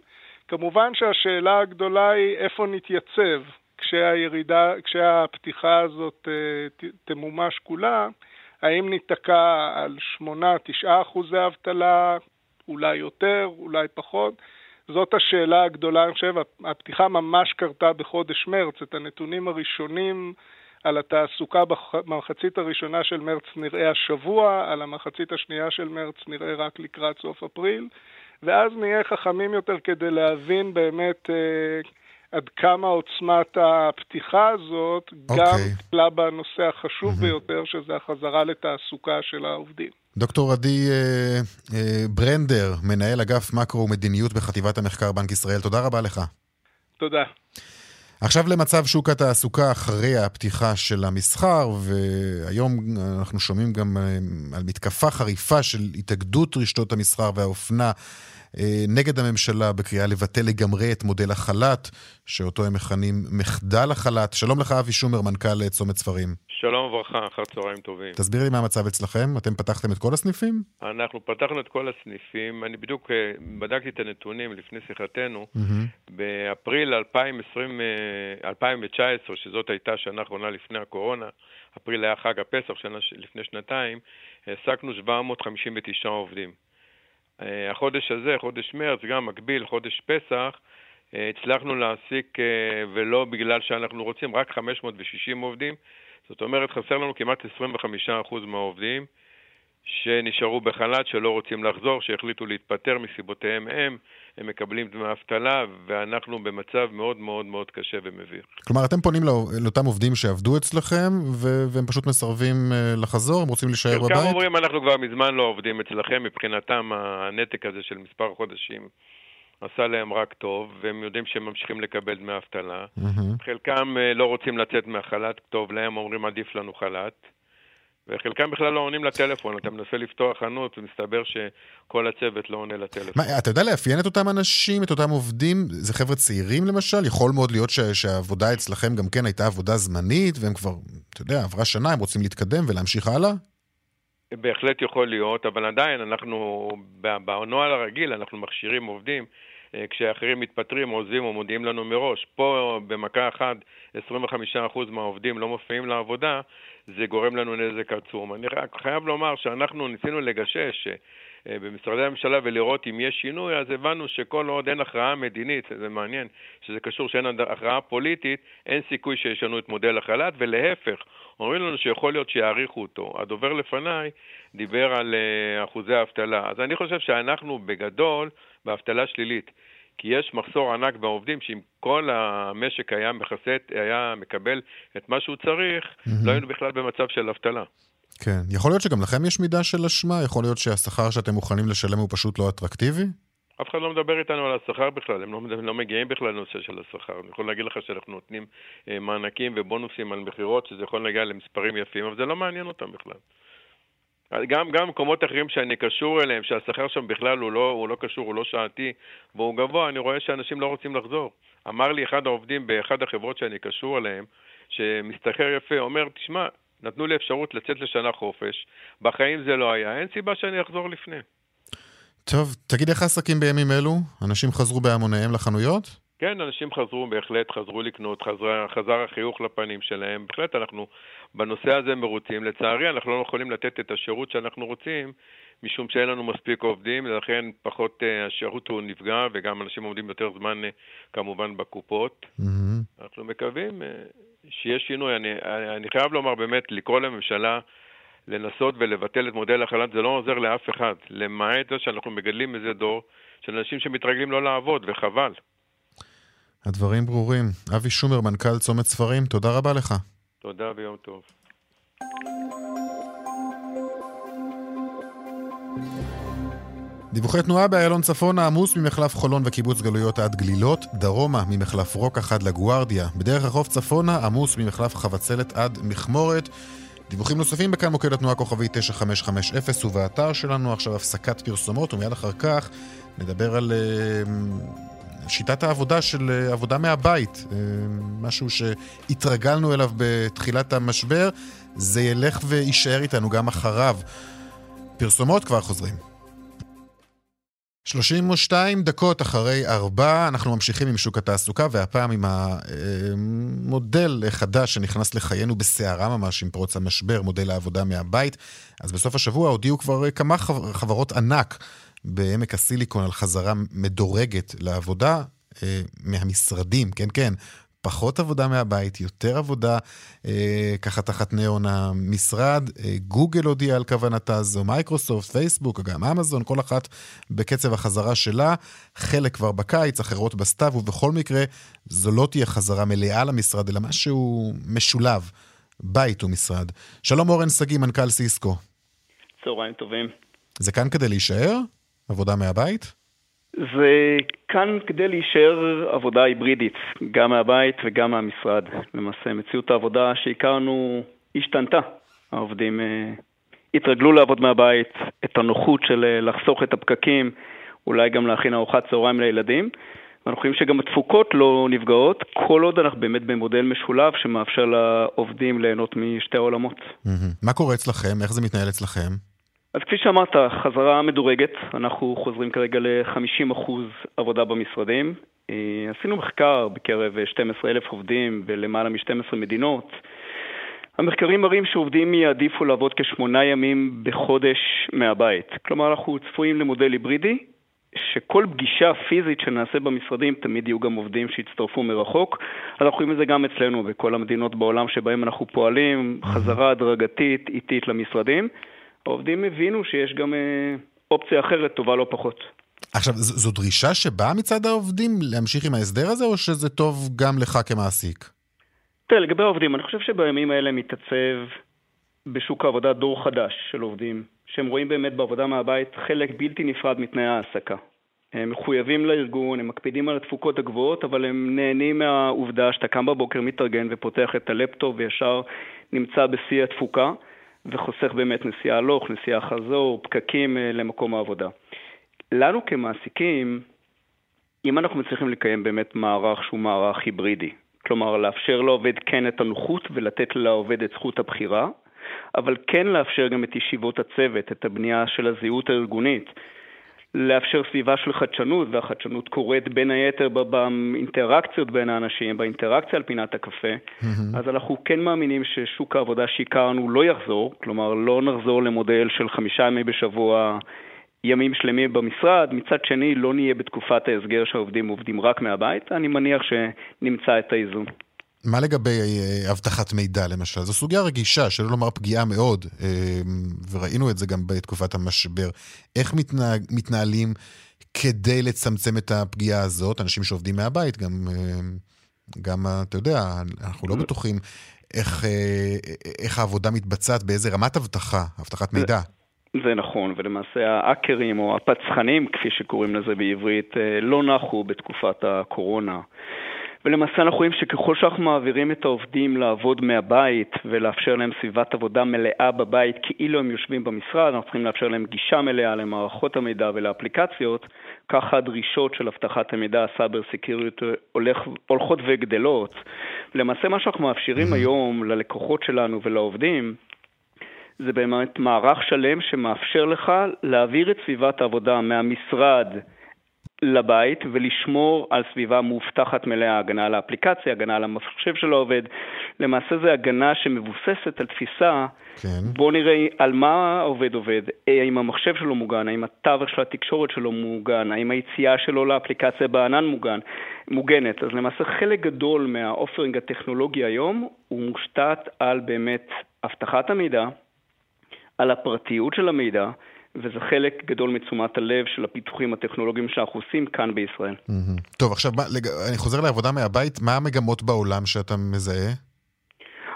[SPEAKER 6] כמובן שהשאלה הגדולה היא איפה נתייצב כשהירידה, כשהפתיחה הזאת אה, תמומש כולה, האם ניתקע על 8-9 אחוזי אבטלה, אולי יותר, אולי פחות. זאת השאלה הגדולה, אני חושב, הפתיחה ממש קרתה בחודש מרץ, את הנתונים הראשונים על התעסוקה במחצית הראשונה של מרץ נראה השבוע, על המחצית השנייה של מרץ נראה רק לקראת סוף אפריל, ואז נהיה חכמים יותר כדי להבין באמת אה, עד כמה עוצמת הפתיחה הזאת גם
[SPEAKER 1] אוקיי.
[SPEAKER 6] טיפלה בנושא החשוב
[SPEAKER 1] מהמם.
[SPEAKER 6] ביותר, שזה החזרה לתעסוקה של העובדים.
[SPEAKER 1] דוקטור עדי אה, אה, ברנדר, מנהל אגף מקרו ומדיניות בחטיבת המחקר בנק ישראל, תודה רבה לך.
[SPEAKER 6] תודה.
[SPEAKER 1] עכשיו למצב שוק התעסוקה אחרי הפתיחה של המסחר, והיום אנחנו שומעים גם אה, על מתקפה חריפה של התאגדות רשתות המסחר והאופנה נגד הממשלה בקריאה לבטל לגמרי את מודל החל"ת, שאותו הם מכנים מחדל החל"ת. שלום לך אבי שומר, מנכ"ל אה, צומת ספרים.
[SPEAKER 7] שלום וברכה, אחר צהריים טובים.
[SPEAKER 1] תסביר לי מה המצב אצלכם, אתם פתחתם את כל הסניפים?
[SPEAKER 7] אנחנו פתחנו את כל הסניפים, אני בדיוק אה, בדקתי את הנתונים לפני שיחתנו.
[SPEAKER 1] מהמם.
[SPEAKER 7] באפריל 2020, אה, 2019, שזאת הייתה שנה האחרונה לפני הקורונה, אפריל היה חג הפסח שנה, לפני שנתיים, העסקנו 759 עובדים. אה, החודש הזה, חודש מרץ, גם מקביל, חודש פסח, אה, הצלחנו להעסיק, אה, ולא בגלל שאנחנו רוצים, רק 560 עובדים. זאת אומרת, חסר לנו כמעט 25% מהעובדים שנשארו בחל"ת, שלא רוצים לחזור, שהחליטו להתפטר מסיבותיהם הם, הם מקבלים דמי אבטלה, ואנחנו במצב מאוד מאוד מאוד קשה ומביך.
[SPEAKER 1] כלומר, אתם פונים לא- לאותם עובדים שעבדו אצלכם, ו- והם פשוט מסרבים אה, לחזור, הם רוצים להישאר
[SPEAKER 7] חלקם
[SPEAKER 1] בבית?
[SPEAKER 7] אומרים, אנחנו כבר מזמן לא עובדים אצלכם, מבחינתם הנתק הזה של מספר חודשים עשה להם רק טוב, והם יודעים שהם ממשיכים לקבל דמי אבטלה.
[SPEAKER 1] מהמם.
[SPEAKER 7] חלקם אה, לא רוצים לצאת מהחל"ת, טוב להם, אומרים עדיף לנו חל"ת. וחלקם בכלל לא עונים לטלפון, אתה מנסה לפתוח חנות ומסתבר שכל הצוות לא עונה לטלפון.
[SPEAKER 1] מה, אתה יודע לאפיין את אותם אנשים, את אותם עובדים? זה חבר'ה צעירים למשל? יכול מאוד להיות ש- שהעבודה אצלכם גם כן הייתה עבודה זמנית, והם כבר, אתה יודע, עברה שנה, הם רוצים להתקדם ולהמשיך הלאה?
[SPEAKER 7] בהחלט יכול להיות, אבל עדיין אנחנו, בנוהל הרגיל אנחנו מכשירים עובדים כשאחרים מתפטרים, עוזבים או מודיעים לנו מראש. פה במכה אחת 25% מהעובדים לא מופיעים לעבודה, זה גורם לנו נזק עצום. אני רק חייב לומר שאנחנו ניסינו לגשש אה, במשרדי הממשלה ולראות אם יש שינוי, אז הבנו שכל עוד אין הכרעה מדינית, זה מעניין שזה קשור שאין הכרעה פוליטית, אין סיכוי שישנו את מודל החל"ת, ולהפך, אומרים לנו שיכול להיות שיאריכו אותו. הדובר לפניי דיבר על אה, אחוזי האבטלה. אז אני חושב שאנחנו בגדול באבטלה שלילית. כי יש מחסור ענק בעובדים, שאם כל המשק היה מכסה, היה מקבל את מה שהוא צריך,
[SPEAKER 1] מהמם.
[SPEAKER 7] לא היינו בכלל במצב של אבטלה.
[SPEAKER 1] כן. יכול להיות שגם לכם יש מידה של אשמה? יכול להיות שהשכר שאתם מוכנים לשלם הוא פשוט לא אטרקטיבי?
[SPEAKER 7] אף אחד לא מדבר איתנו על השכר בכלל, הם לא, הם לא מגיעים בכלל לנושא של השכר. אני יכול להגיד לך שאנחנו נותנים אה, מענקים ובונוסים על מכירות, שזה יכול להגיע למספרים יפים, אבל זה לא מעניין אותם בכלל. גם, גם מקומות אחרים שאני קשור אליהם, שהשכר שם בכלל הוא לא, הוא לא קשור, הוא לא שעתי והוא גבוה, אני רואה שאנשים לא רוצים לחזור. אמר לי אחד העובדים באחד החברות שאני קשור אליהם, שמשתכר יפה, אומר, תשמע, נתנו לי אפשרות לצאת לשנה חופש, בחיים זה לא היה, אין סיבה שאני אחזור לפני.
[SPEAKER 1] טוב, תגיד איך העסקים בימים אלו? אנשים חזרו בהמוניהם לחנויות?
[SPEAKER 7] כן, אנשים חזרו, בהחלט חזרו לקנות, חזר, חזר החיוך לפנים שלהם. בהחלט אנחנו בנושא הזה מרוצים. לצערי, אנחנו לא יכולים לתת את השירות שאנחנו רוצים, משום שאין לנו מספיק עובדים, ולכן פחות uh, השירות הוא נפגע, וגם אנשים עומדים יותר זמן uh, כמובן בקופות. Mm-hmm. אנחנו מקווים uh, שיהיה שינוי. אני, אני חייב לומר באמת, לקרוא לממשלה לנסות ולבטל את מודל החל"ת, זה לא עוזר לאף אחד, למעט זה שאנחנו מגדלים איזה דור של אנשים שמתרגלים לא לעבוד, וחבל.
[SPEAKER 1] הדברים ברורים. אבי שומר, מנכ"ל צומת ספרים, תודה רבה לך.
[SPEAKER 7] תודה ויום טוב.
[SPEAKER 1] דיווחי תנועה באיילון צפונה עמוס ממחלף חולון וקיבוץ גלויות עד גלילות, דרומה ממחלף רוקח עד לגוארדיה. בדרך החוף צפונה עמוס ממחלף חבצלת עד מכמורת. דיווחים נוספים בכאן מוקד התנועה כוכבי 9550 ובאתר שלנו עכשיו הפסקת פרסומות ומיד אחר כך נדבר על uh, שיטת העבודה של uh, עבודה מהבית, uh, משהו שהתרגלנו אליו בתחילת המשבר, זה ילך ויישאר איתנו גם אחריו. פרסומות כבר חוזרים. 32 דקות אחרי ארבע, אנחנו ממשיכים עם שוק התעסוקה, והפעם עם המודל חדש שנכנס לחיינו בסערה ממש עם פרוץ המשבר, מודל העבודה מהבית. אז בסוף השבוע הודיעו כבר כמה חברות ענק בעמק הסיליקון על חזרה מדורגת לעבודה. אה, מהמשרדים, כן, כן, פחות עבודה מהבית, יותר עבודה אה, ככה תחת ניאון המשרד. אה, גוגל הודיעה על כוונתה זו, מייקרוסופט, פייסבוק, גם אמזון, כל אחת בקצב החזרה שלה. חלק כבר בקיץ, אחרות בסתיו, ובכל מקרה, זו לא תהיה חזרה מלאה למשרד, אלא משהו משולב, בית ומשרד. שלום אורן שגיא, מנכ"ל סיסקו.
[SPEAKER 8] צהריים טובים.
[SPEAKER 1] זה כאן כדי להישאר? עבודה מהבית?
[SPEAKER 8] זה כאן כדי להישאר עבודה היברידית, גם מהבית וגם מהמשרד. למעשה, מציאות העבודה שהכרנו השתנתה. העובדים אה, התרגלו לעבוד מהבית, את הנוחות של אה, לחסוך את הפקקים, אולי גם להכין ארוחת צהריים לילדים. ואנחנו חושבים שגם התפוקות לא נפגעות, כל עוד אנחנו באמת במודל משולב שמאפשר לעובדים ליהנות משתי העולמות.
[SPEAKER 1] מה קורה אצלכם? איך זה מתנהל אצלכם?
[SPEAKER 8] אז כפי שאמרת, חזרה מדורגת, אנחנו חוזרים כרגע ל-50% עבודה במשרדים. אה, עשינו מחקר בקרב 12,000 עובדים בלמעלה מ-12 מדינות. המחקרים מראים שעובדים יעדיפו לעבוד כשמונה ימים בחודש מהבית. כלומר, אנחנו צפויים למודל היברידי, שכל פגישה פיזית שנעשה במשרדים, תמיד יהיו גם עובדים שיצטרפו מרחוק. אנחנו רואים את זה גם אצלנו, בכל המדינות בעולם שבהן אנחנו פועלים, חזרה הדרגתית, איטית למשרדים. העובדים הבינו שיש גם אה, אופציה אחרת, טובה לא פחות.
[SPEAKER 1] עכשיו, זו דרישה שבאה מצד העובדים להמשיך עם ההסדר הזה, או שזה טוב גם לך כמעסיק?
[SPEAKER 8] תראה, לגבי העובדים, אני חושב שבימים האלה מתעצב בשוק העבודה דור חדש של עובדים, שהם רואים באמת בעבודה מהבית חלק בלתי נפרד מתנאי ההעסקה. הם מחויבים לארגון, הם מקפידים על התפוקות הגבוהות, אבל הם נהנים מהעובדה שאתה קם בבוקר, מתארגן ופותח את הלפטופ וישר נמצא בשיא התפוקה. וחוסך באמת נסיעה הלוך, נסיעה חזור, פקקים אה, למקום העבודה. לנו כמעסיקים, אם אנחנו מצליחים לקיים באמת מערך שהוא מערך היברידי, כלומר לאפשר לעובד כן את הנוחות ולתת לעובד את זכות הבחירה, אבל כן לאפשר גם את ישיבות הצוות, את הבנייה של הזהות הארגונית, לאפשר סביבה של חדשנות, והחדשנות קורית בין היתר באינטראקציות בין האנשים, באינטראקציה על פינת הקפה, mm-hmm. אז אנחנו כן מאמינים ששוק העבודה שהכרנו לא יחזור, כלומר לא נחזור למודל של חמישה ימים בשבוע, ימים שלמים במשרד, מצד שני לא נהיה בתקופת ההסגר שהעובדים עובדים רק מהבית, אני מניח שנמצא את האיזון.
[SPEAKER 1] מה לגבי אה, אבטחת מידע למשל? זו סוגיה רגישה, שלא לומר פגיעה מאוד, אה, וראינו את זה גם בתקופת המשבר. איך מתנהג, מתנהלים כדי לצמצם את הפגיעה הזאת? אנשים שעובדים מהבית, גם, אה, גם אתה יודע, אנחנו לא בטוחים איך, איך העבודה מתבצעת, באיזה רמת אבטחה, אבטחת מידע.
[SPEAKER 8] זה נכון, ולמעשה האקרים או הפצחנים, כפי שקוראים לזה בעברית, לא נחו בתקופת הקורונה. ולמעשה אנחנו רואים שככל שאנחנו מעבירים את העובדים לעבוד מהבית ולאפשר להם סביבת עבודה מלאה בבית כאילו הם יושבים במשרד, אנחנו צריכים לאפשר להם גישה מלאה למערכות המידע ולאפליקציות, ככה הדרישות של אבטחת המידע, הסאבר סקיוריות, הולכות וגדלות. למעשה מה שאנחנו מאפשרים mm-hmm. היום ללקוחות שלנו ולעובדים, זה באמת מערך שלם שמאפשר לך להעביר את סביבת העבודה מהמשרד לבית ולשמור על סביבה מאובטחת מלאה, הגנה על האפליקציה, הגנה על המחשב של העובד. למעשה זו הגנה שמבוססת על תפיסה, כן. בוא נראה על מה העובד עובד, האם המחשב שלו מוגן, האם התווך של התקשורת שלו מוגן, האם היציאה שלו לאפליקציה בענן מוגן, מוגנת. אז למעשה חלק גדול מהאופרינג הטכנולוגי היום הוא מושתת על באמת אבטחת המידע, על הפרטיות של המידע, וזה חלק גדול מתשומת הלב של הפיתוחים הטכנולוגיים שאנחנו עושים כאן בישראל.
[SPEAKER 1] טוב, עכשיו, אני חוזר לעבודה מהבית, מה המגמות בעולם שאתה מזהה?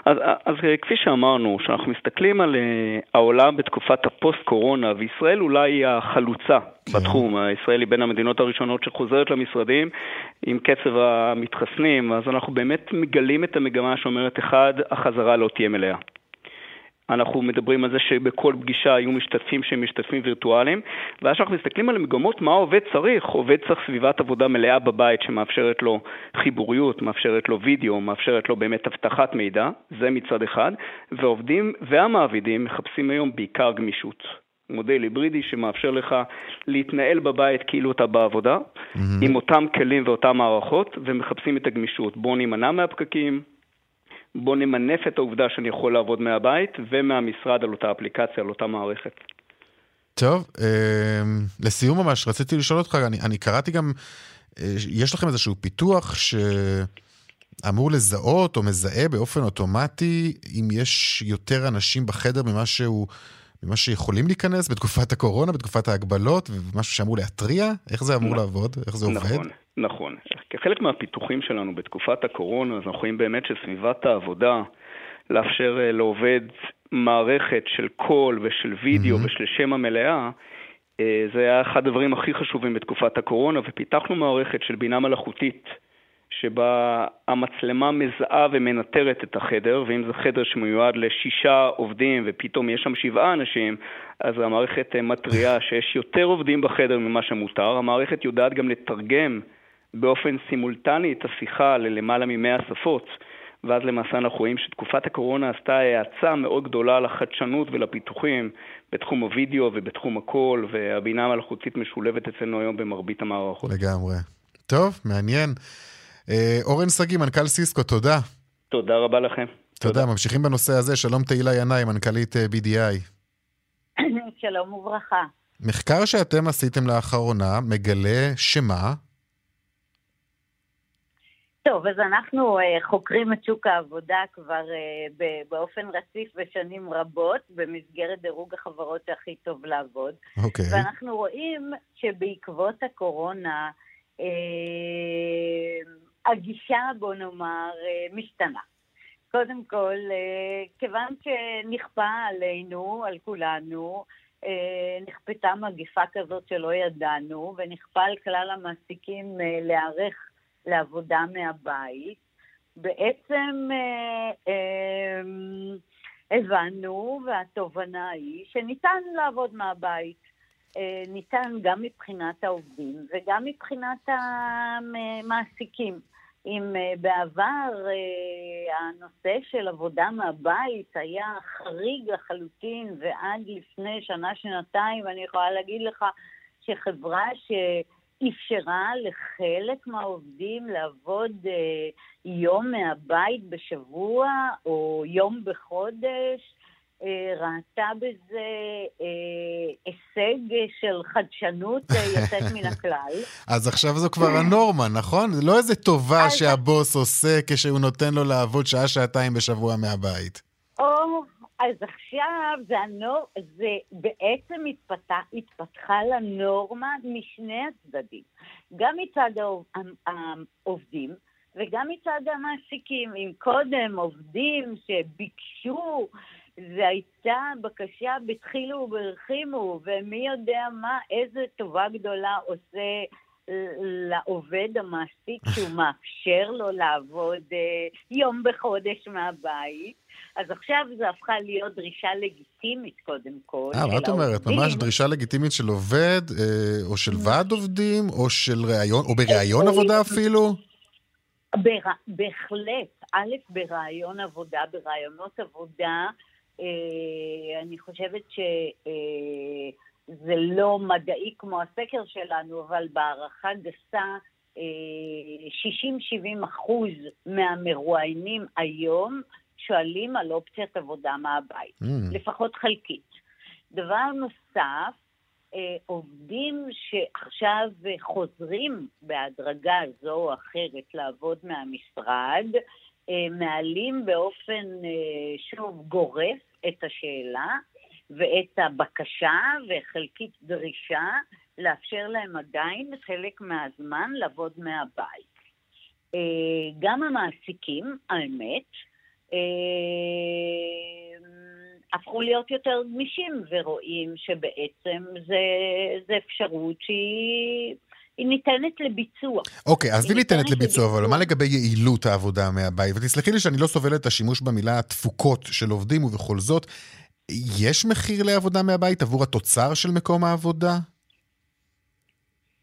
[SPEAKER 8] אז, אז כפי שאמרנו, כשאנחנו מסתכלים על uh, העולם בתקופת הפוסט-קורונה, וישראל אולי היא החלוצה כן. בתחום, ישראל היא בין המדינות הראשונות שחוזרת למשרדים עם קצב המתחסנים, אז אנחנו באמת מגלים את המגמה שאומרת, אחד, החזרה לא תהיה מלאה. אנחנו מדברים על זה שבכל פגישה היו משתתפים שהם משתתפים וירטואליים, ואז כשאנחנו מסתכלים על המגמות, מה העובד צריך? עובד צריך סביבת עבודה מלאה בבית שמאפשרת לו חיבוריות, מאפשרת לו וידאו, מאפשרת לו באמת אבטחת מידע, זה מצד אחד, ועובדים והמעבידים מחפשים היום בעיקר גמישות. מודל היברידי שמאפשר לך להתנהל בבית כאילו אתה בעבודה, mm-hmm. עם אותם כלים ואותן מערכות, ומחפשים את הגמישות. בואו נימנע מהפקקים, בוא נמנף את העובדה שאני יכול לעבוד מהבית ומהמשרד על אותה אפליקציה, על אותה מערכת.
[SPEAKER 1] טוב, אה, לסיום ממש, רציתי לשאול אותך, אני, אני קראתי גם, אה, יש לכם איזשהו פיתוח שאמור לזהות או מזהה באופן אוטומטי אם יש יותר אנשים בחדר ממה שהוא... ממה שיכולים להיכנס בתקופת הקורונה, בתקופת ההגבלות, ומשהו שאמור להתריע? איך זה אמור לעבוד? איך זה עובד?
[SPEAKER 8] נכון, נכון. כחלק מהפיתוחים שלנו בתקופת הקורונה, אנחנו רואים באמת שסביבת העבודה, לאפשר אה, לעובד מערכת של קול ושל וידאו mm-hmm. ושל שם המלאה, אה, זה היה אחד הדברים הכי חשובים בתקופת הקורונה, ופיתחנו מערכת של בינה מלאכותית. שבה המצלמה מזהה ומנטרת את החדר, ואם זה חדר שמיועד לשישה עובדים ופתאום יש שם שבעה אנשים, אז המערכת מתריעה שיש יותר עובדים בחדר ממה שמותר. המערכת יודעת גם לתרגם באופן סימולטני את השיחה ללמעלה ממאה שפות. ואז למעשה אנחנו רואים שתקופת הקורונה עשתה האצה מאוד גדולה לחדשנות ולפיתוחים בתחום הוידאו ובתחום הקול, והבינה המלאכותית משולבת אצלנו היום במרבית המערכות.
[SPEAKER 1] לגמרי. טוב, מעניין. אה, אורן שגיא, מנכ"ל סיסקו, תודה.
[SPEAKER 8] תודה רבה לכם.
[SPEAKER 1] תודה. תודה. ממשיכים בנושא הזה. שלום תהילה ינאי, מנכ"לית אה, BDI.
[SPEAKER 9] שלום וברכה.
[SPEAKER 1] מחקר שאתם עשיתם לאחרונה מגלה שמה?
[SPEAKER 9] טוב, אז אנחנו uh, חוקרים את שוק העבודה כבר uh, באופן רציף בשנים רבות, במסגרת דירוג החברות שהכי טוב לעבוד.
[SPEAKER 1] אוקיי. Okay.
[SPEAKER 9] ואנחנו רואים שבעקבות הקורונה, uh, הגישה, בוא נאמר, אה, משתנה. קודם כל, אה, כיוון שנכפה עלינו, על כולנו, אה, נכפתה מגיפה כזאת שלא ידענו, ונכפה על כלל המעסיקים להיערך לעבודה מהבית, בעצם הבנו, והתובנה היא, שניתן לעבוד מהבית. ניתן גם מבחינת העובדים וגם מבחינת המעסיקים. אם אה, בעבר אה, הנושא של עבודה מהבית היה חריג לחלוטין, ועד לפני שנה-שנתיים אני יכולה להגיד לך שחברה שאפשרה לחלק מהעובדים לעבוד אה, יום מהבית בשבוע או יום בחודש, אה, ראתה בזה אה, הישג של חדשנות אה, יוצאת מן הכלל.
[SPEAKER 1] אז עכשיו זו כבר הנורמה, נכון? זה לא איזה טובה שהבוס עושה כשהוא נותן לו לעבוד שעה-שעתיים בשבוע מהבית.
[SPEAKER 9] או, אז עכשיו זה, הנור... זה בעצם התפתח, התפתחה לנורמה משני הצדדים. גם מצד העובדים וגם מצד המעסיקים. אם קודם עובדים שביקשו זה הייתה בקשה בתחילו וברחימו, ומי יודע מה, איזה טובה גדולה עושה לעובד המעסיק שהוא מאפשר לו לעבוד אה, יום בחודש מהבית. אז עכשיו זו הפכה להיות דרישה לגיטימית קודם כל.
[SPEAKER 1] אה, מה את אומרת? ממש דרישה לגיטימית של עובד, אה, או של ועד עובדים, או של ראיון, או בראיון עבודה אפילו?
[SPEAKER 9] בר... בהחלט. א', בראיון עבודה, בראיונות עבודה, אה, אני חושבת שזה לא מדעי כמו הסקר שלנו, אבל בהערכה גסה, 60-70 אחוז מהמרואיינים היום שואלים על אופציית עבודה מהבית, mm. לפחות חלקית. דבר נוסף, אה, עובדים שעכשיו חוזרים בהדרגה זו או אחרת לעבוד מהמשרד, אה, מעלים באופן, אה, שוב, גורף את השאלה ואת הבקשה וחלקית דרישה לאפשר להם עדיין חלק מהזמן לעבוד מהבית. גם המעסיקים, האמת, הפכו להיות יותר גמישים ורואים שבעצם זה, זה אפשרות שהיא... היא ניתנת לביצוע.
[SPEAKER 1] אוקיי, okay, אז היא ניתנת לביצוע, אבל מה לגבי יעילות העבודה מהבית? ותסלחי לי שאני לא סובל את השימוש במילה תפוקות של עובדים, ובכל זאת, יש מחיר לעבודה מהבית עבור התוצר של מקום העבודה?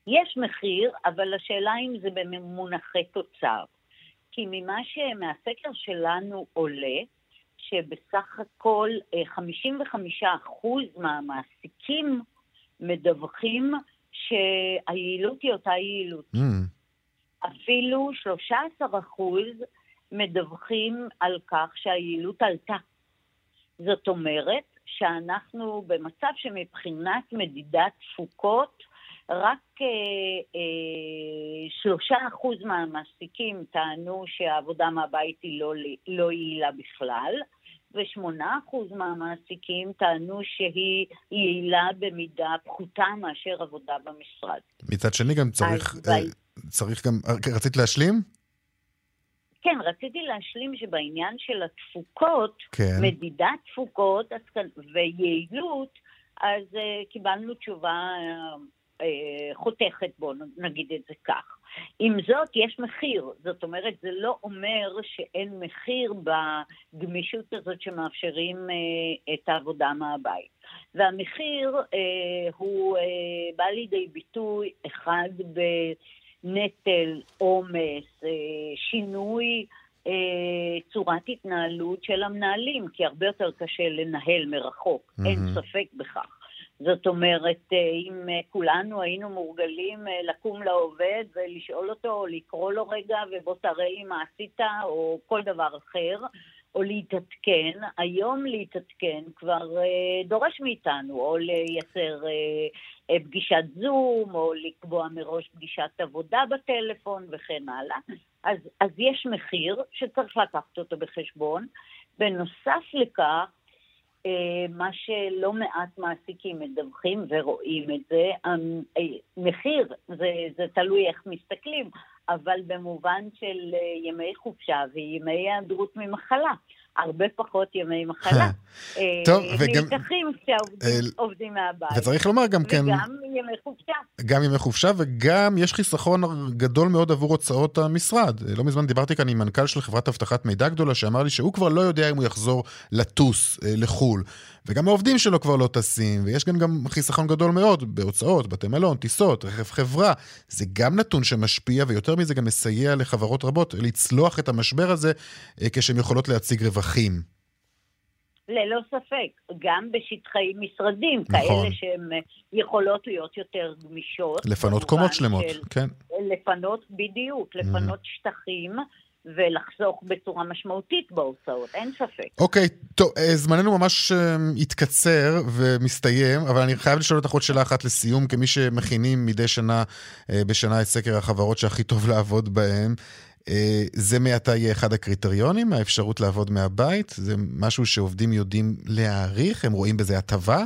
[SPEAKER 9] יש מחיר, אבל השאלה אם זה במונחי תוצר. כי ממה שמהסקר שלנו עולה, שבסך הכל 55% אה, מהמעסיקים מדווחים שהיעילות היא אותה יעילות. Mm. אפילו 13% מדווחים על כך שהיעילות עלתה. זאת אומרת שאנחנו במצב שמבחינת מדידת תפוקות, רק אה, אה, שלושה אחוז מהמעסיקים טענו שהעבודה מהבית היא לא, לא יעילה בכלל, ושמונה אחוז מהמעסיקים טענו שהיא יעילה במידה פחותה מאשר עבודה במשרד.
[SPEAKER 1] מצד שני גם צריך, אז, אה, צריך גם, רצית להשלים?
[SPEAKER 9] כן, רציתי להשלים שבעניין של התפוקות, כן. מדידת תפוקות ויעילות, אז uh, קיבלנו תשובה uh, אה, חותכת, בואו נגיד את זה כך. עם זאת, יש מחיר. זאת אומרת, זה לא אומר שאין מחיר בגמישות הזאת שמאפשרים אה, את העבודה מהבית. והמחיר אה, הוא אה, בא לידי ביטוי, אחד, בנטל, עומס, אה, שינוי אה, צורת התנהלות של המנהלים, כי הרבה יותר קשה לנהל מרחוק, mm-hmm. אין ספק בכך. זאת אומרת, אה, אם אה, כולנו היינו מורגלים אה, לקום לעובד ולשאול אותו, או לקרוא לו רגע ובוא תראה לי מה עשית, או כל דבר אחר, או להתעדכן, היום להתעדכן כבר דורש מאיתנו, או לייצר פגישת זום, או לקבוע מראש פגישת עבודה בטלפון וכן הלאה. אז, אז יש מחיר שצריך לקחת אותו בחשבון. בנוסף לכך, מה שלא מעט מעסיקים מדווחים ורואים את זה, המחיר, זה, זה תלוי איך מסתכלים, אבל במובן של אה, ימי חופשה וימי היעדרות ממחלה. הרבה פחות ימי מחלה. אה, טוב, וגם... נלקחים כשעובדים מהבית.
[SPEAKER 1] וצריך לומר גם כן...
[SPEAKER 9] וגם ימי חופשה.
[SPEAKER 1] גם ימי חופשה, וגם יש חיסכון גדול מאוד עבור הוצאות המשרד. לא מזמן דיברתי כאן עם מנכ"ל של חברת אבטחת מידע גדולה, שאמר לי שהוא כבר לא יודע אם הוא יחזור לטוס אה, לחו"ל. וגם העובדים שלו כבר לא טסים, ויש גם, גם חיסכון גדול מאוד בהוצאות, בתי מלון, טיסות, רכב חברה. זה גם נתון שמשפיע, ויותר מזה גם מסייע לחברות רבות לצלוח את המשבר הזה אה, כשהן יכולות להציג רווחים.
[SPEAKER 9] ללא ספק, גם בשטחי משרדים, נכון. כאלה שהן אה, יכולות להיות יותר גמישות.
[SPEAKER 1] לפנות קומות שלמות, של, כן.
[SPEAKER 9] לפנות, בדיוק, לפנות mm. שטחים. ולחסוך בצורה משמעותית בהוצאות, אין ספק.
[SPEAKER 1] אוקיי, okay, טוב, אה, זמננו ממש אה, התקצר ומסתיים, אבל אני חייב לשאול אותך עוד שאלה אחת לסיום, כמי שמכינים מדי שנה אה, בשנה את סקר החברות שהכי טוב לעבוד בהן. זה מעתה יהיה אחד הקריטריונים, האפשרות לעבוד מהבית? זה משהו שעובדים יודעים להעריך? הם רואים בזה הטבה?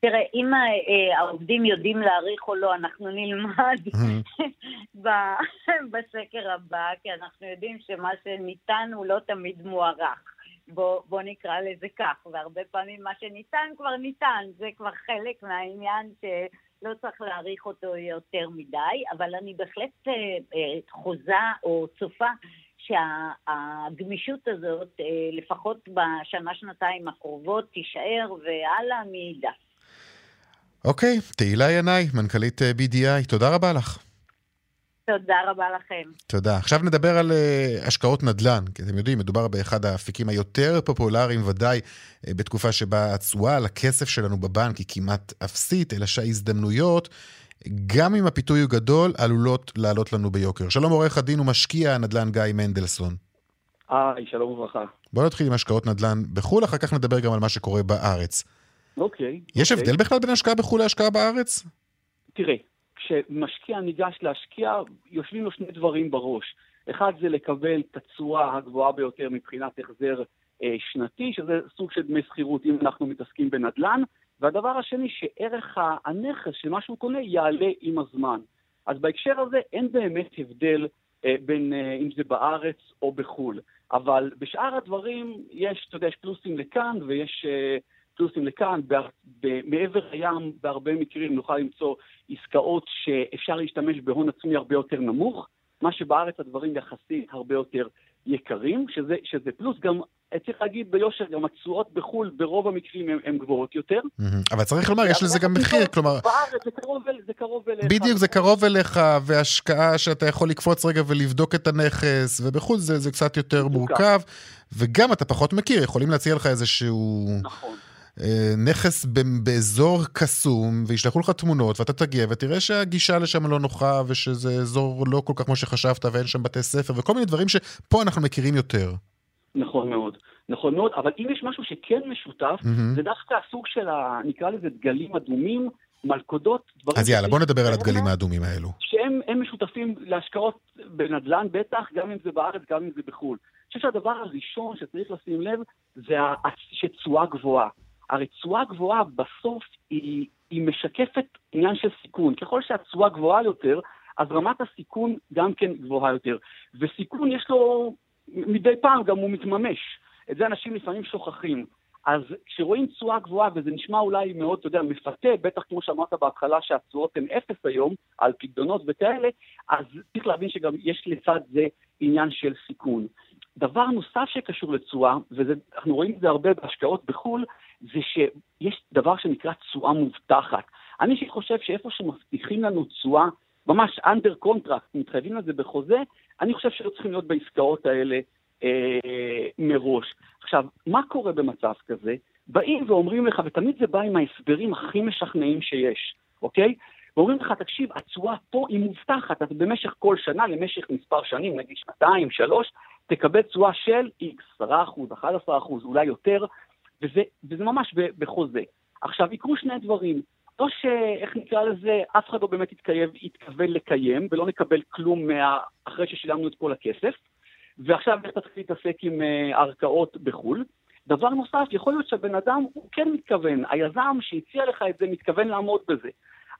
[SPEAKER 9] תראה, אם אה, העובדים יודעים להעריך או לא, אנחנו נלמד בסקר הבא, כי אנחנו יודעים שמה שניתן הוא לא תמיד מוערך. בוא, בוא נקרא לזה כך, והרבה פעמים מה שניתן כבר ניתן, זה כבר חלק מהעניין ש, לא צריך להעריך אותו יותר מדי, אבל אני בהחלט אה, אה, חוזה או צופה שהגמישות הזאת, אה, לפחות בשנה-שנתיים הקרובות, תישאר והלאה מאידך.
[SPEAKER 1] אוקיי, תהילה ינאי, מנכ"לית אה, BDI, תודה רבה לך.
[SPEAKER 9] תודה רבה לכם.
[SPEAKER 1] תודה. עכשיו נדבר על uh, השקעות נדל"ן, כי אתם יודעים, מדובר באחד האפיקים היותר פופולריים ודאי uh, בתקופה שבה התשואה על הכסף שלנו בבנק היא כמעט אפסית, אלא שההזדמנויות, גם אם הפיתוי הוא גדול, עלולות לעלות לנו ביוקר. שלום עורך הדין ומשקיע הנדל"ן גיא מנדלסון.
[SPEAKER 10] היי, שלום וברכה.
[SPEAKER 1] בוא נתחיל עם השקעות נדל"ן בחו"ל, אחר כך נדבר גם על מה שקורה בארץ.
[SPEAKER 10] אוקיי.
[SPEAKER 1] יש
[SPEAKER 10] אוקיי.
[SPEAKER 1] הבדל בכלל בין השקעה בחו"ל להשקעה בארץ?
[SPEAKER 10] תראה, כשמשקיע ניגש להשקיע, יושבים לו שני דברים בראש. אחד זה לקבל את התשואה הגבוהה ביותר מבחינת החזר אה, שנתי, שזה סוג של דמי שכירות אם אנחנו מתעסקים בנדל"ן, והדבר השני, שערך הנכס של מה שהוא קונה יעלה עם הזמן. אז בהקשר הזה אין באמת הבדל אה, בין אה, אם זה בארץ או בחו"ל. אבל בשאר הדברים יש, אתה יודע, יש פלוסים לכאן ויש אה, פלוסים לכאן. מעבר הים, בהרבה מקרים נוכל למצוא עסקאות שאפשר להשתמש בהון עצמי הרבה יותר נמוך, מה שבארץ הדברים יחסית הרבה יותר יקרים, שזה, שזה פלוס. גם צריך להגיד ביושר, גם התשואות בחו"ל ברוב המקרים הן גבוהות יותר.
[SPEAKER 1] אבל צריך לומר, יש לזה גם מחיר, כלומר...
[SPEAKER 10] בארץ זה קרוב, זה קרוב אליך.
[SPEAKER 1] בדיוק, זה קרוב אליך, והשקעה שאתה יכול לקפוץ רגע ולבדוק את הנכס, ובחו"ל זה, זה קצת יותר מורכב, וגם אתה פחות מכיר, יכולים להציע לך איזשהו...
[SPEAKER 10] נכון.
[SPEAKER 1] נכס באזור קסום, וישלחו לך תמונות, ואתה תגיע ותראה שהגישה לשם לא נוחה, ושזה אזור לא כל כך כמו שחשבת, ואין שם בתי ספר, וכל מיני דברים שפה אנחנו מכירים יותר.
[SPEAKER 10] נכון מאוד, נכון מאוד, אבל אם יש משהו שכן משותף, mm-hmm. זה דווקא הסוג של, ה, נקרא לזה דגלים אדומים, מלכודות,
[SPEAKER 1] דברים... אז יאללה, בוא נדבר על הדגלים האדומים האלו.
[SPEAKER 10] שהם משותפים להשקעות בנדל"ן בטח, גם אם זה בארץ, גם אם זה בחו"ל. אני חושב שהדבר הראשון שצריך לשים לב, זה שתשואה גבוהה. הרי תשואה גבוהה בסוף היא, היא משקפת עניין של סיכון. ככל שהתשואה גבוהה יותר, אז רמת הסיכון גם כן גבוהה יותר. וסיכון יש לו, מדי פעם גם הוא מתממש. את זה אנשים לפעמים שוכחים. אז כשרואים תשואה גבוהה, וזה נשמע אולי מאוד, אתה יודע, מפתה, בטח כמו שאמרת בהתחלה שהתשואות הן אפס היום, על פקדונות וכאלה, אז צריך להבין שגם יש לצד זה עניין של סיכון. דבר נוסף שקשור לתשואה, ואנחנו רואים את זה הרבה בהשקעות בחו"ל, זה שיש דבר שנקרא תשואה מובטחת. אני חושב שאיפה שמבטיחים לנו תשואה, ממש under contract, מתחייבים לזה בחוזה, אני חושב שלא צריכים להיות בעסקאות האלה אה, מראש. עכשיו, מה קורה במצב כזה? באים ואומרים לך, ותמיד זה בא עם ההסברים הכי משכנעים שיש, אוקיי? ואומרים לך, תקשיב, התשואה פה היא מובטחת, אז במשך כל שנה, למשך מספר שנים, נגיד שנתיים, שלוש, תקבל תשואה של X, 10%, 11%, אולי יותר, וזה, וזה ממש בחוזה. עכשיו, יקרו שני דברים. לא שאיך נקרא לזה, אף אחד לא באמת יתקייב, יתכוון לקיים, ולא נקבל כלום מה... אחרי ששילמנו את כל הכסף, ועכשיו איך תתחיל להתעסק עם uh, ערכאות בחו"ל. דבר נוסף, יכול להיות שהבן אדם, הוא כן מתכוון, היזם שהציע לך את זה מתכוון לעמוד בזה.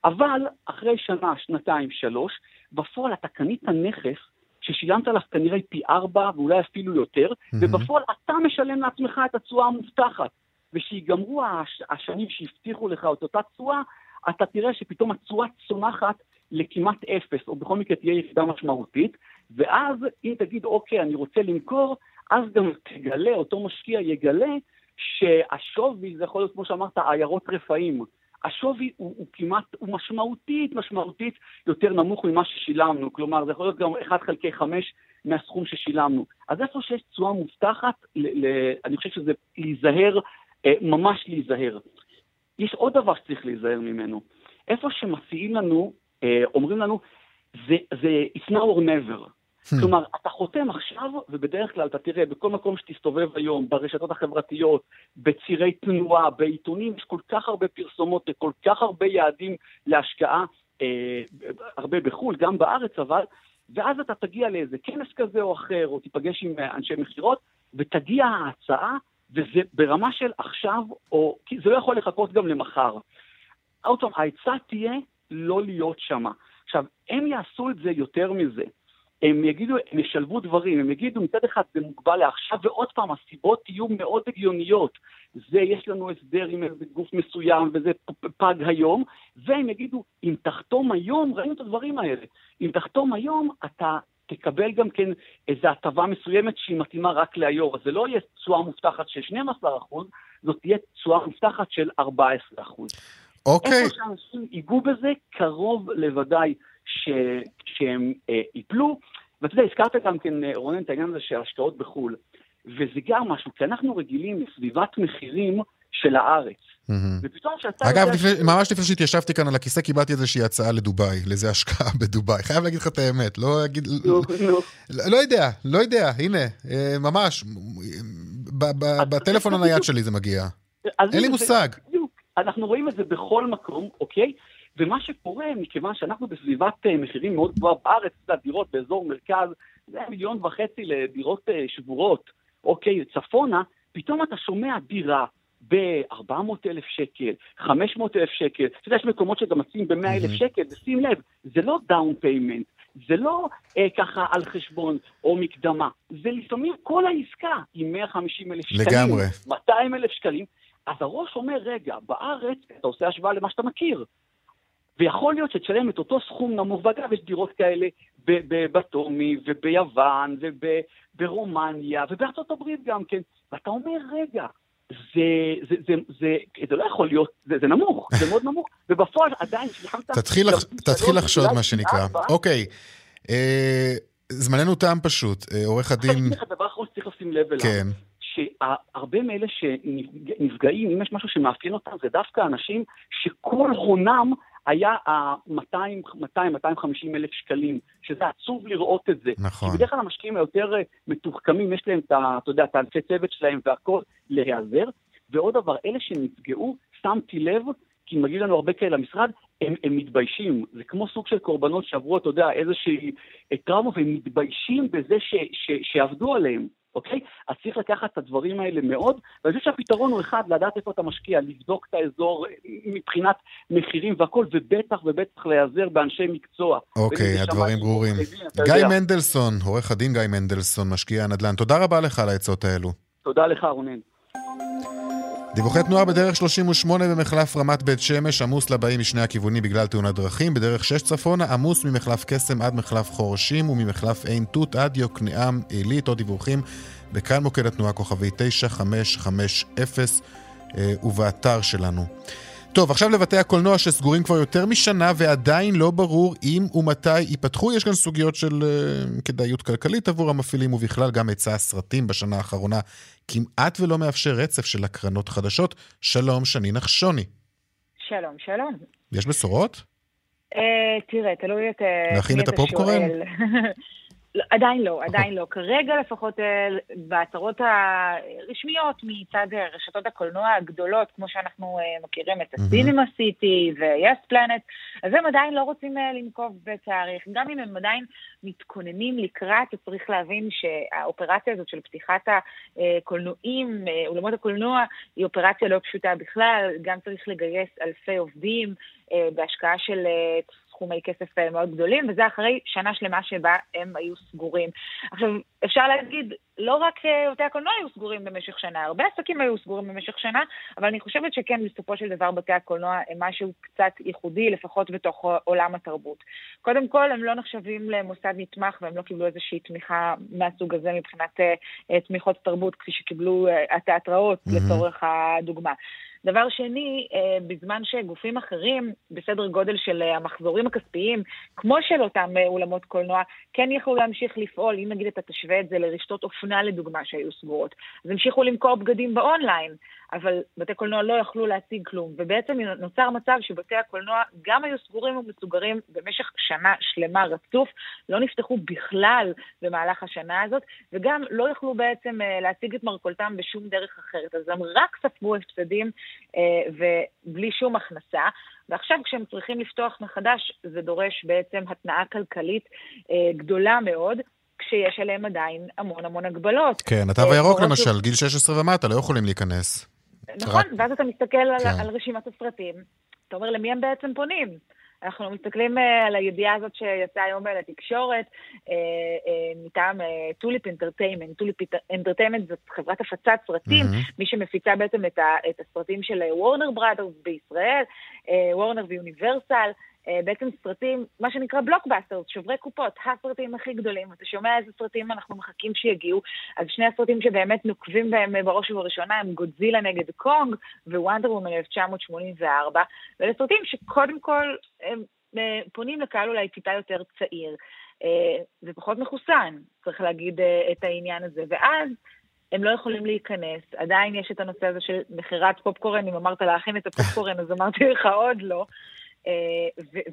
[SPEAKER 10] אבל אחרי שנה, שנתיים, שלוש, בפועל אתה קנית נכס ששילמת עליו כנראה פי ארבע ואולי אפילו יותר, mm-hmm. ובפועל אתה משלם לעצמך את התשואה המובטחת. ושיגמרו הש... השנים שהבטיחו לך את אותה תשואה, אתה תראה שפתאום התשואה צומחת לכמעט אפס, או בכל מקרה תהיה ירידה משמעותית, ואז אם תגיד, אוקיי, אני רוצה למכור, אז גם תגלה, אותו משקיע יגלה, שהשווי, זה יכול להיות, כמו שאמרת, עיירות רפאים. השווי הוא, הוא כמעט, הוא משמעותית, משמעותית יותר נמוך ממה ששילמנו. כלומר, זה יכול להיות גם 1 חלקי 5 מהסכום ששילמנו. אז איפה שיש תשואה מובטחת, ל, ל, אני חושב שזה להיזהר, אה, ממש להיזהר. יש עוד דבר שצריך להיזהר ממנו. איפה שמציעים לנו, אה, אומרים לנו, זה, זה it's now or never. Hmm. כלומר, אתה חותם עכשיו, ובדרך כלל אתה תראה, בכל מקום שתסתובב היום, ברשתות החברתיות, בצירי תנועה, בעיתונים, יש כל כך הרבה פרסומות וכל כך הרבה יעדים להשקעה, אה, הרבה בחו"ל, גם בארץ, אבל, ואז אתה תגיע לאיזה כנס כזה או אחר, או תיפגש עם אנשי מכירות, ותגיע ההצעה, וזה ברמה של עכשיו, או, כי זה לא יכול לחכות גם למחר. עוד פעם, העצה תהיה לא להיות שמה. עכשיו, הם יעשו את זה יותר מזה. הם יגידו, הם ישלבו דברים, הם יגידו מצד אחד זה מוגבל לעכשיו, ועוד פעם, הסיבות יהיו מאוד הגיוניות. זה, יש לנו הסדר עם איזה גוף מסוים וזה פג היום, והם יגידו, אם תחתום היום, ראינו את הדברים האלה, אם תחתום היום, אתה תקבל גם כן איזו הטבה מסוימת שהיא מתאימה רק להיום. אז זה לא יהיה תשואה מובטחת של 12%, זאת תהיה תשואה מובטחת של 14%.
[SPEAKER 1] אוקיי.
[SPEAKER 10] איפה שאנשים ייגעו בזה, קרוב לוודאי ש... שהם אה, ייפלו. ואתה יודע, הזכרת גם כן, אה, רונן, את העניין הזה של השקעות בחו"ל. וזה גם משהו, כי אנחנו רגילים לסביבת מחירים של הארץ. ופתאום שאתה...
[SPEAKER 1] אגב,
[SPEAKER 10] יודע
[SPEAKER 1] לפני,
[SPEAKER 10] ש-
[SPEAKER 1] ממש לפני שהתיישבתי כאן על הכיסא, קיבלתי איזושהי הצעה לדובאי, לאיזה השקעה בדובאי. חייב להגיד לך את האמת, לא אגיד...
[SPEAKER 10] נו.
[SPEAKER 1] לא לא יודע, לא יודע, הנה, אה, ממש, ב- ב- בטלפון הנייד שלי זה מגיע. אין לי מושג.
[SPEAKER 10] אנחנו רואים את זה בכל מקום, אוקיי? ומה שקורה, מכיוון שאנחנו בסביבת אה, מחירים מאוד גבוהה בארץ, דירות באזור מרכז, זה מיליון וחצי לדירות אה, שבורות, אוקיי, צפונה, פתאום אתה שומע דירה ב-400 אלף שקל, 500 אלף שקל, אתה יודע, יש מקומות שגם מציעים ב-100 אלף שקל, ושים לב, זה לא down payment, זה לא אה, ככה על חשבון או מקדמה, זה לפעמים כל העסקה עם 150 אלף שקלים,
[SPEAKER 1] לגמרי.
[SPEAKER 10] 200 אלף שקלים, אז הראש אומר, רגע, בארץ אתה עושה השוואה למה שאתה מכיר. ויכול להיות שתשלם את אותו סכום נמוך, ואגב, יש דירות כאלה בטומי וביוון וברומניה ובארצות הברית גם כן, ואתה אומר, רגע, זה, זה, זה, זה, זה לא יכול להיות, זה, זה נמוך, זה מאוד נמוך, ובפועל עדיין שילמת...
[SPEAKER 1] תתחיל לחשוד, מה שנקרא. אוקיי, אה, זמננו תם פשוט. אה, עורך הדין...
[SPEAKER 10] אני אגיד לך דבר אחרון שצריך לשים לב אליו.
[SPEAKER 1] כן.
[SPEAKER 10] שהרבה מאלה שנפגעים, אם יש משהו שמאפיין אותם, זה דווקא אנשים שכל הונם היה ה-200-250 אלף שקלים, שזה עצוב לראות את זה.
[SPEAKER 1] נכון.
[SPEAKER 10] כי בדרך כלל המשקיעים היותר אה, מתוחכמים, יש להם את. אתה יודע, את האנשי צוות שלהם והכל, להיעזר. ועוד דבר, אלה שנפגעו, שמתי לב, כי מגיעים לנו הרבה כאלה למשרד, הם, הם מתביישים. זה כמו סוג של קורבנות שעברו, אתה יודע, איזושהי אה, טראומה, והם מתביישים בזה ש, ש, שעבדו עליהם. אוקיי? אז צריך לקחת את הדברים האלה מאוד, ואני חושב שהפתרון הוא אחד, לדעת איפה אתה משקיע, לבדוק את האזור אה, מבחינת מחירים והכל, ובטח ובטח להיעזר באנשי מקצוע.
[SPEAKER 1] אוקיי, הדברים ברורים. גיא. מנדלסון, עורך הדין גיא מנדלסון, משקיע הנדל"ן, תודה רבה לך על העצות האלו.
[SPEAKER 10] תודה לך, רונן.
[SPEAKER 1] דיווחי תנועה בדרך 38 במחלף רמת בית שמש, עמוס לבאים משני הכיוונים בגלל תאונת דרכים. בדרך 6 צפונה, עמוס ממחלף קסם עד מחלף חורשים וממחלף עין תות עד יוקנעם עילית. עוד דיווחים בכאן מוקד התנועה כוכבי 9550 אה, ובאתר שלנו. טוב, עכשיו לבתי הקולנוע שסגורים כבר יותר משנה ועדיין לא ברור אם ומתי ייפתחו. יש כאן סוגיות של uh, כדאיות כלכלית עבור המפעילים ובכלל גם היצע הסרטים בשנה האחרונה כמעט ולא מאפשר רצף של הקרנות חדשות. שלום, שני נחשוני.
[SPEAKER 11] שלום, שלום.
[SPEAKER 1] יש בשורות?
[SPEAKER 11] אה, תראה, תלוי את... אה,
[SPEAKER 1] להכין את הפופקורן?
[SPEAKER 11] עדיין לא, עדיין לא. כרגע לפחות אה, בהצהרות הרשמיות מצד אה, רשתות הקולנוע הגדולות, כמו שאנחנו אה, מכירים את הסינמה סיטי ויס פלנט, אז הם עדיין לא רוצים לנקוב בתאריך. גם אם הם עדיין מתכוננים לקראת, צריך להבין שהאופרציה הזאת של פתיחת הקולנועים, אולמות הקולנוע, היא אופרציה לא פשוטה בכלל, גם צריך לגייס אלפי עובדים בהשקעה של סכומי כסף אה, מאוד גדולים, וזה אחרי שנה שלמה שבה הם היו סגורים. עכשיו, אפשר להגיד, לא רק אה, בתי הקולנוע היו סגורים במשך שנה, הרבה עסקים היו סגורים במשך שנה, אבל אני חושבת שכן, בסופו של דבר בתי הקולנוע הם משהו קצת ייחודי, לפחות בתוך עולם התרבות. קודם כל, הם לא נחשבים למוסד נתמך והם לא קיבלו איזושהי תמיכה מהסוג הזה מבחינת אה, אה, תמיכות תרבות, כפי שקיבלו אה, התיאטראות
[SPEAKER 12] מהמם.
[SPEAKER 11] לצורך הדוגמה. דבר שני, אה, בזמן שגופים אחרים, בסדר גודל של אה, המחזורים הכספיים, כמו של אותם אה, אולמות קולנוע, כן יכלו להמשיך לפעול. אם נגיד אתה תשווה את זה לרשתות אופנה לדוגמה שהיו סגורות, אז המשיכו למכור בגדים באונליין, אבל בתי קולנוע לא יכלו להציג כלום. ובעצם נוצר מצב שבתי הקולנוע גם היו סגורים ומסוגרים במשך שנה שלמה רצוף, לא נפתחו בכלל במהלך השנה הזאת, וגם לא יכלו בעצם להציג את מרכולתם בשום דרך אחרת. אז הם רק ספגו הפסדים ובלי שום הכנסה. ועכשיו כשהם צריכים לפתוח מחדש, זה דורש בעצם התנעה כלכלית אה, גדולה מאוד. כשיש עליהם עדיין המון המון הגבלות.
[SPEAKER 1] כן, התו
[SPEAKER 11] אה,
[SPEAKER 1] הירוק למשל, גיל 16 ומטה, לא יכולים להיכנס.
[SPEAKER 11] נכון,
[SPEAKER 1] רק-
[SPEAKER 11] ואז אתה מסתכל על,
[SPEAKER 1] כן.
[SPEAKER 11] על רשימת הסרטים, אתה אומר למי הם בעצם פונים? אנחנו מסתכלים אה, על הידיעה הזאת שיצאה היום לתקשורת אה, אה, מטעם Tulip Entertainment. Tulip Entertainment זאת חברת הפצת סרטים, mm-hmm. מי שמפיצה בעצם את הסרטים של וורנר בראדרס בישראל, וורנר ויוניברסל. אה, בעצם סרטים, מה שנקרא בלוקבאסטר, שוברי קופות, הסרטים הכי גדולים. אתה שומע איזה סרטים אנחנו מחכים שיגיעו, אז שני הסרטים שבאמת נוקבים בהם בראש ובראשונה הם גודזילה נגד קונג ווונדר וומן 1984, ואלה סרטים שקודם כל הם אה, פונים לקהל אולי טיפה יותר צעיר. אה, זה פחות מחוסן, צריך להגיד את העניין הזה. ואז הם לא יכולים להיכנס, עדיין יש את הנושא הזה של מכירת פופקורן, אם אמרת להכין את הפופקורן אז אמרתי לך עוד לא. אה,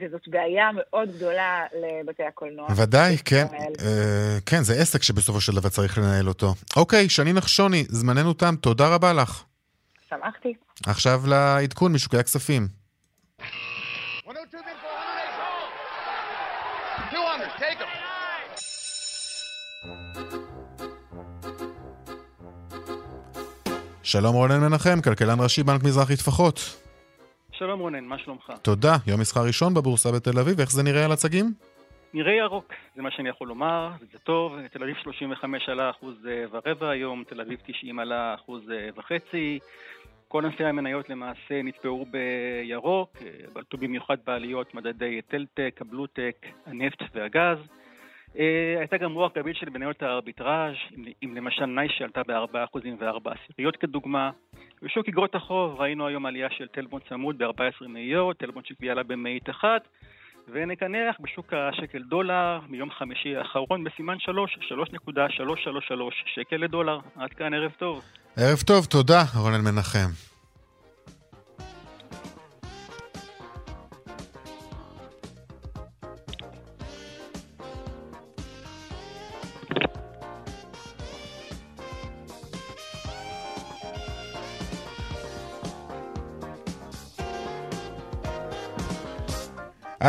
[SPEAKER 11] וזאת בעיה מאוד גדולה לבתי הקולנוע.
[SPEAKER 1] ודאי, כן. אה, כן, זה עסק שבסופו של דבר צריך לנהל אותו. אוקיי, שני נחשוני, זמננו תם, תודה רבה לך.
[SPEAKER 11] שמחתי.
[SPEAKER 1] עכשיו לעדכון משוקי הכספים. שלום רונן מנחם, כלכלן ראשי בנק מזרחי טפחות.
[SPEAKER 12] שלום רונן, מה שלומך?
[SPEAKER 1] תודה. יום מסחר ראשון בבורסה בתל אביב, איך זה נראה על הצגים?
[SPEAKER 12] נראה ירוק, זה מה שאני יכול לומר, זה טוב. תל אביב 35 עלה אחוז אה, ורבע היום, תל אביב 90 עלה אחוז אה, וחצי. כל ענפי המניות למעשה נתפאו בירוק, אה, בלטו במיוחד בעליות מדדי טלטק, הבלוטק, הנפט והגז. הייתה גם רוח גבית של מניות הארביטראז', אם למשל נייש שעלתה ב-4% ו-4 עשיריות כדוגמה. בשוק אגרות החוב ראינו היום עלייה של טלבון צמוד ב-14 מאיות, טלבון שקביעה לה במאית אחת, ונקנח בשוק השקל דולר מיום חמישי האחרון בסימן 3, 3.333 שקל לדולר. עד כאן, ערב טוב.
[SPEAKER 1] ערב טוב, תודה, רונן מנחם.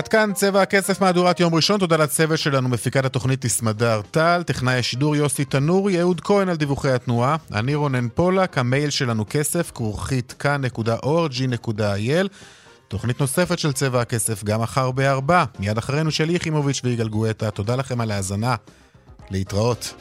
[SPEAKER 1] עד כאן צבע הכסף מהדורת יום ראשון, תודה לצוות שלנו, מפיקת התוכנית תסמדר טל, טכנאי השידור יוסי תנורי, אהוד כהן על דיווחי התנועה, אני רונן פולק, המייל שלנו כסף, כרוכית כאן.org.il תוכנית נוספת של צבע הכסף גם מחר בארבע, מיד אחרינו של יחימוביץ' ויגאל גואטה, תודה לכם על ההאזנה, להתראות.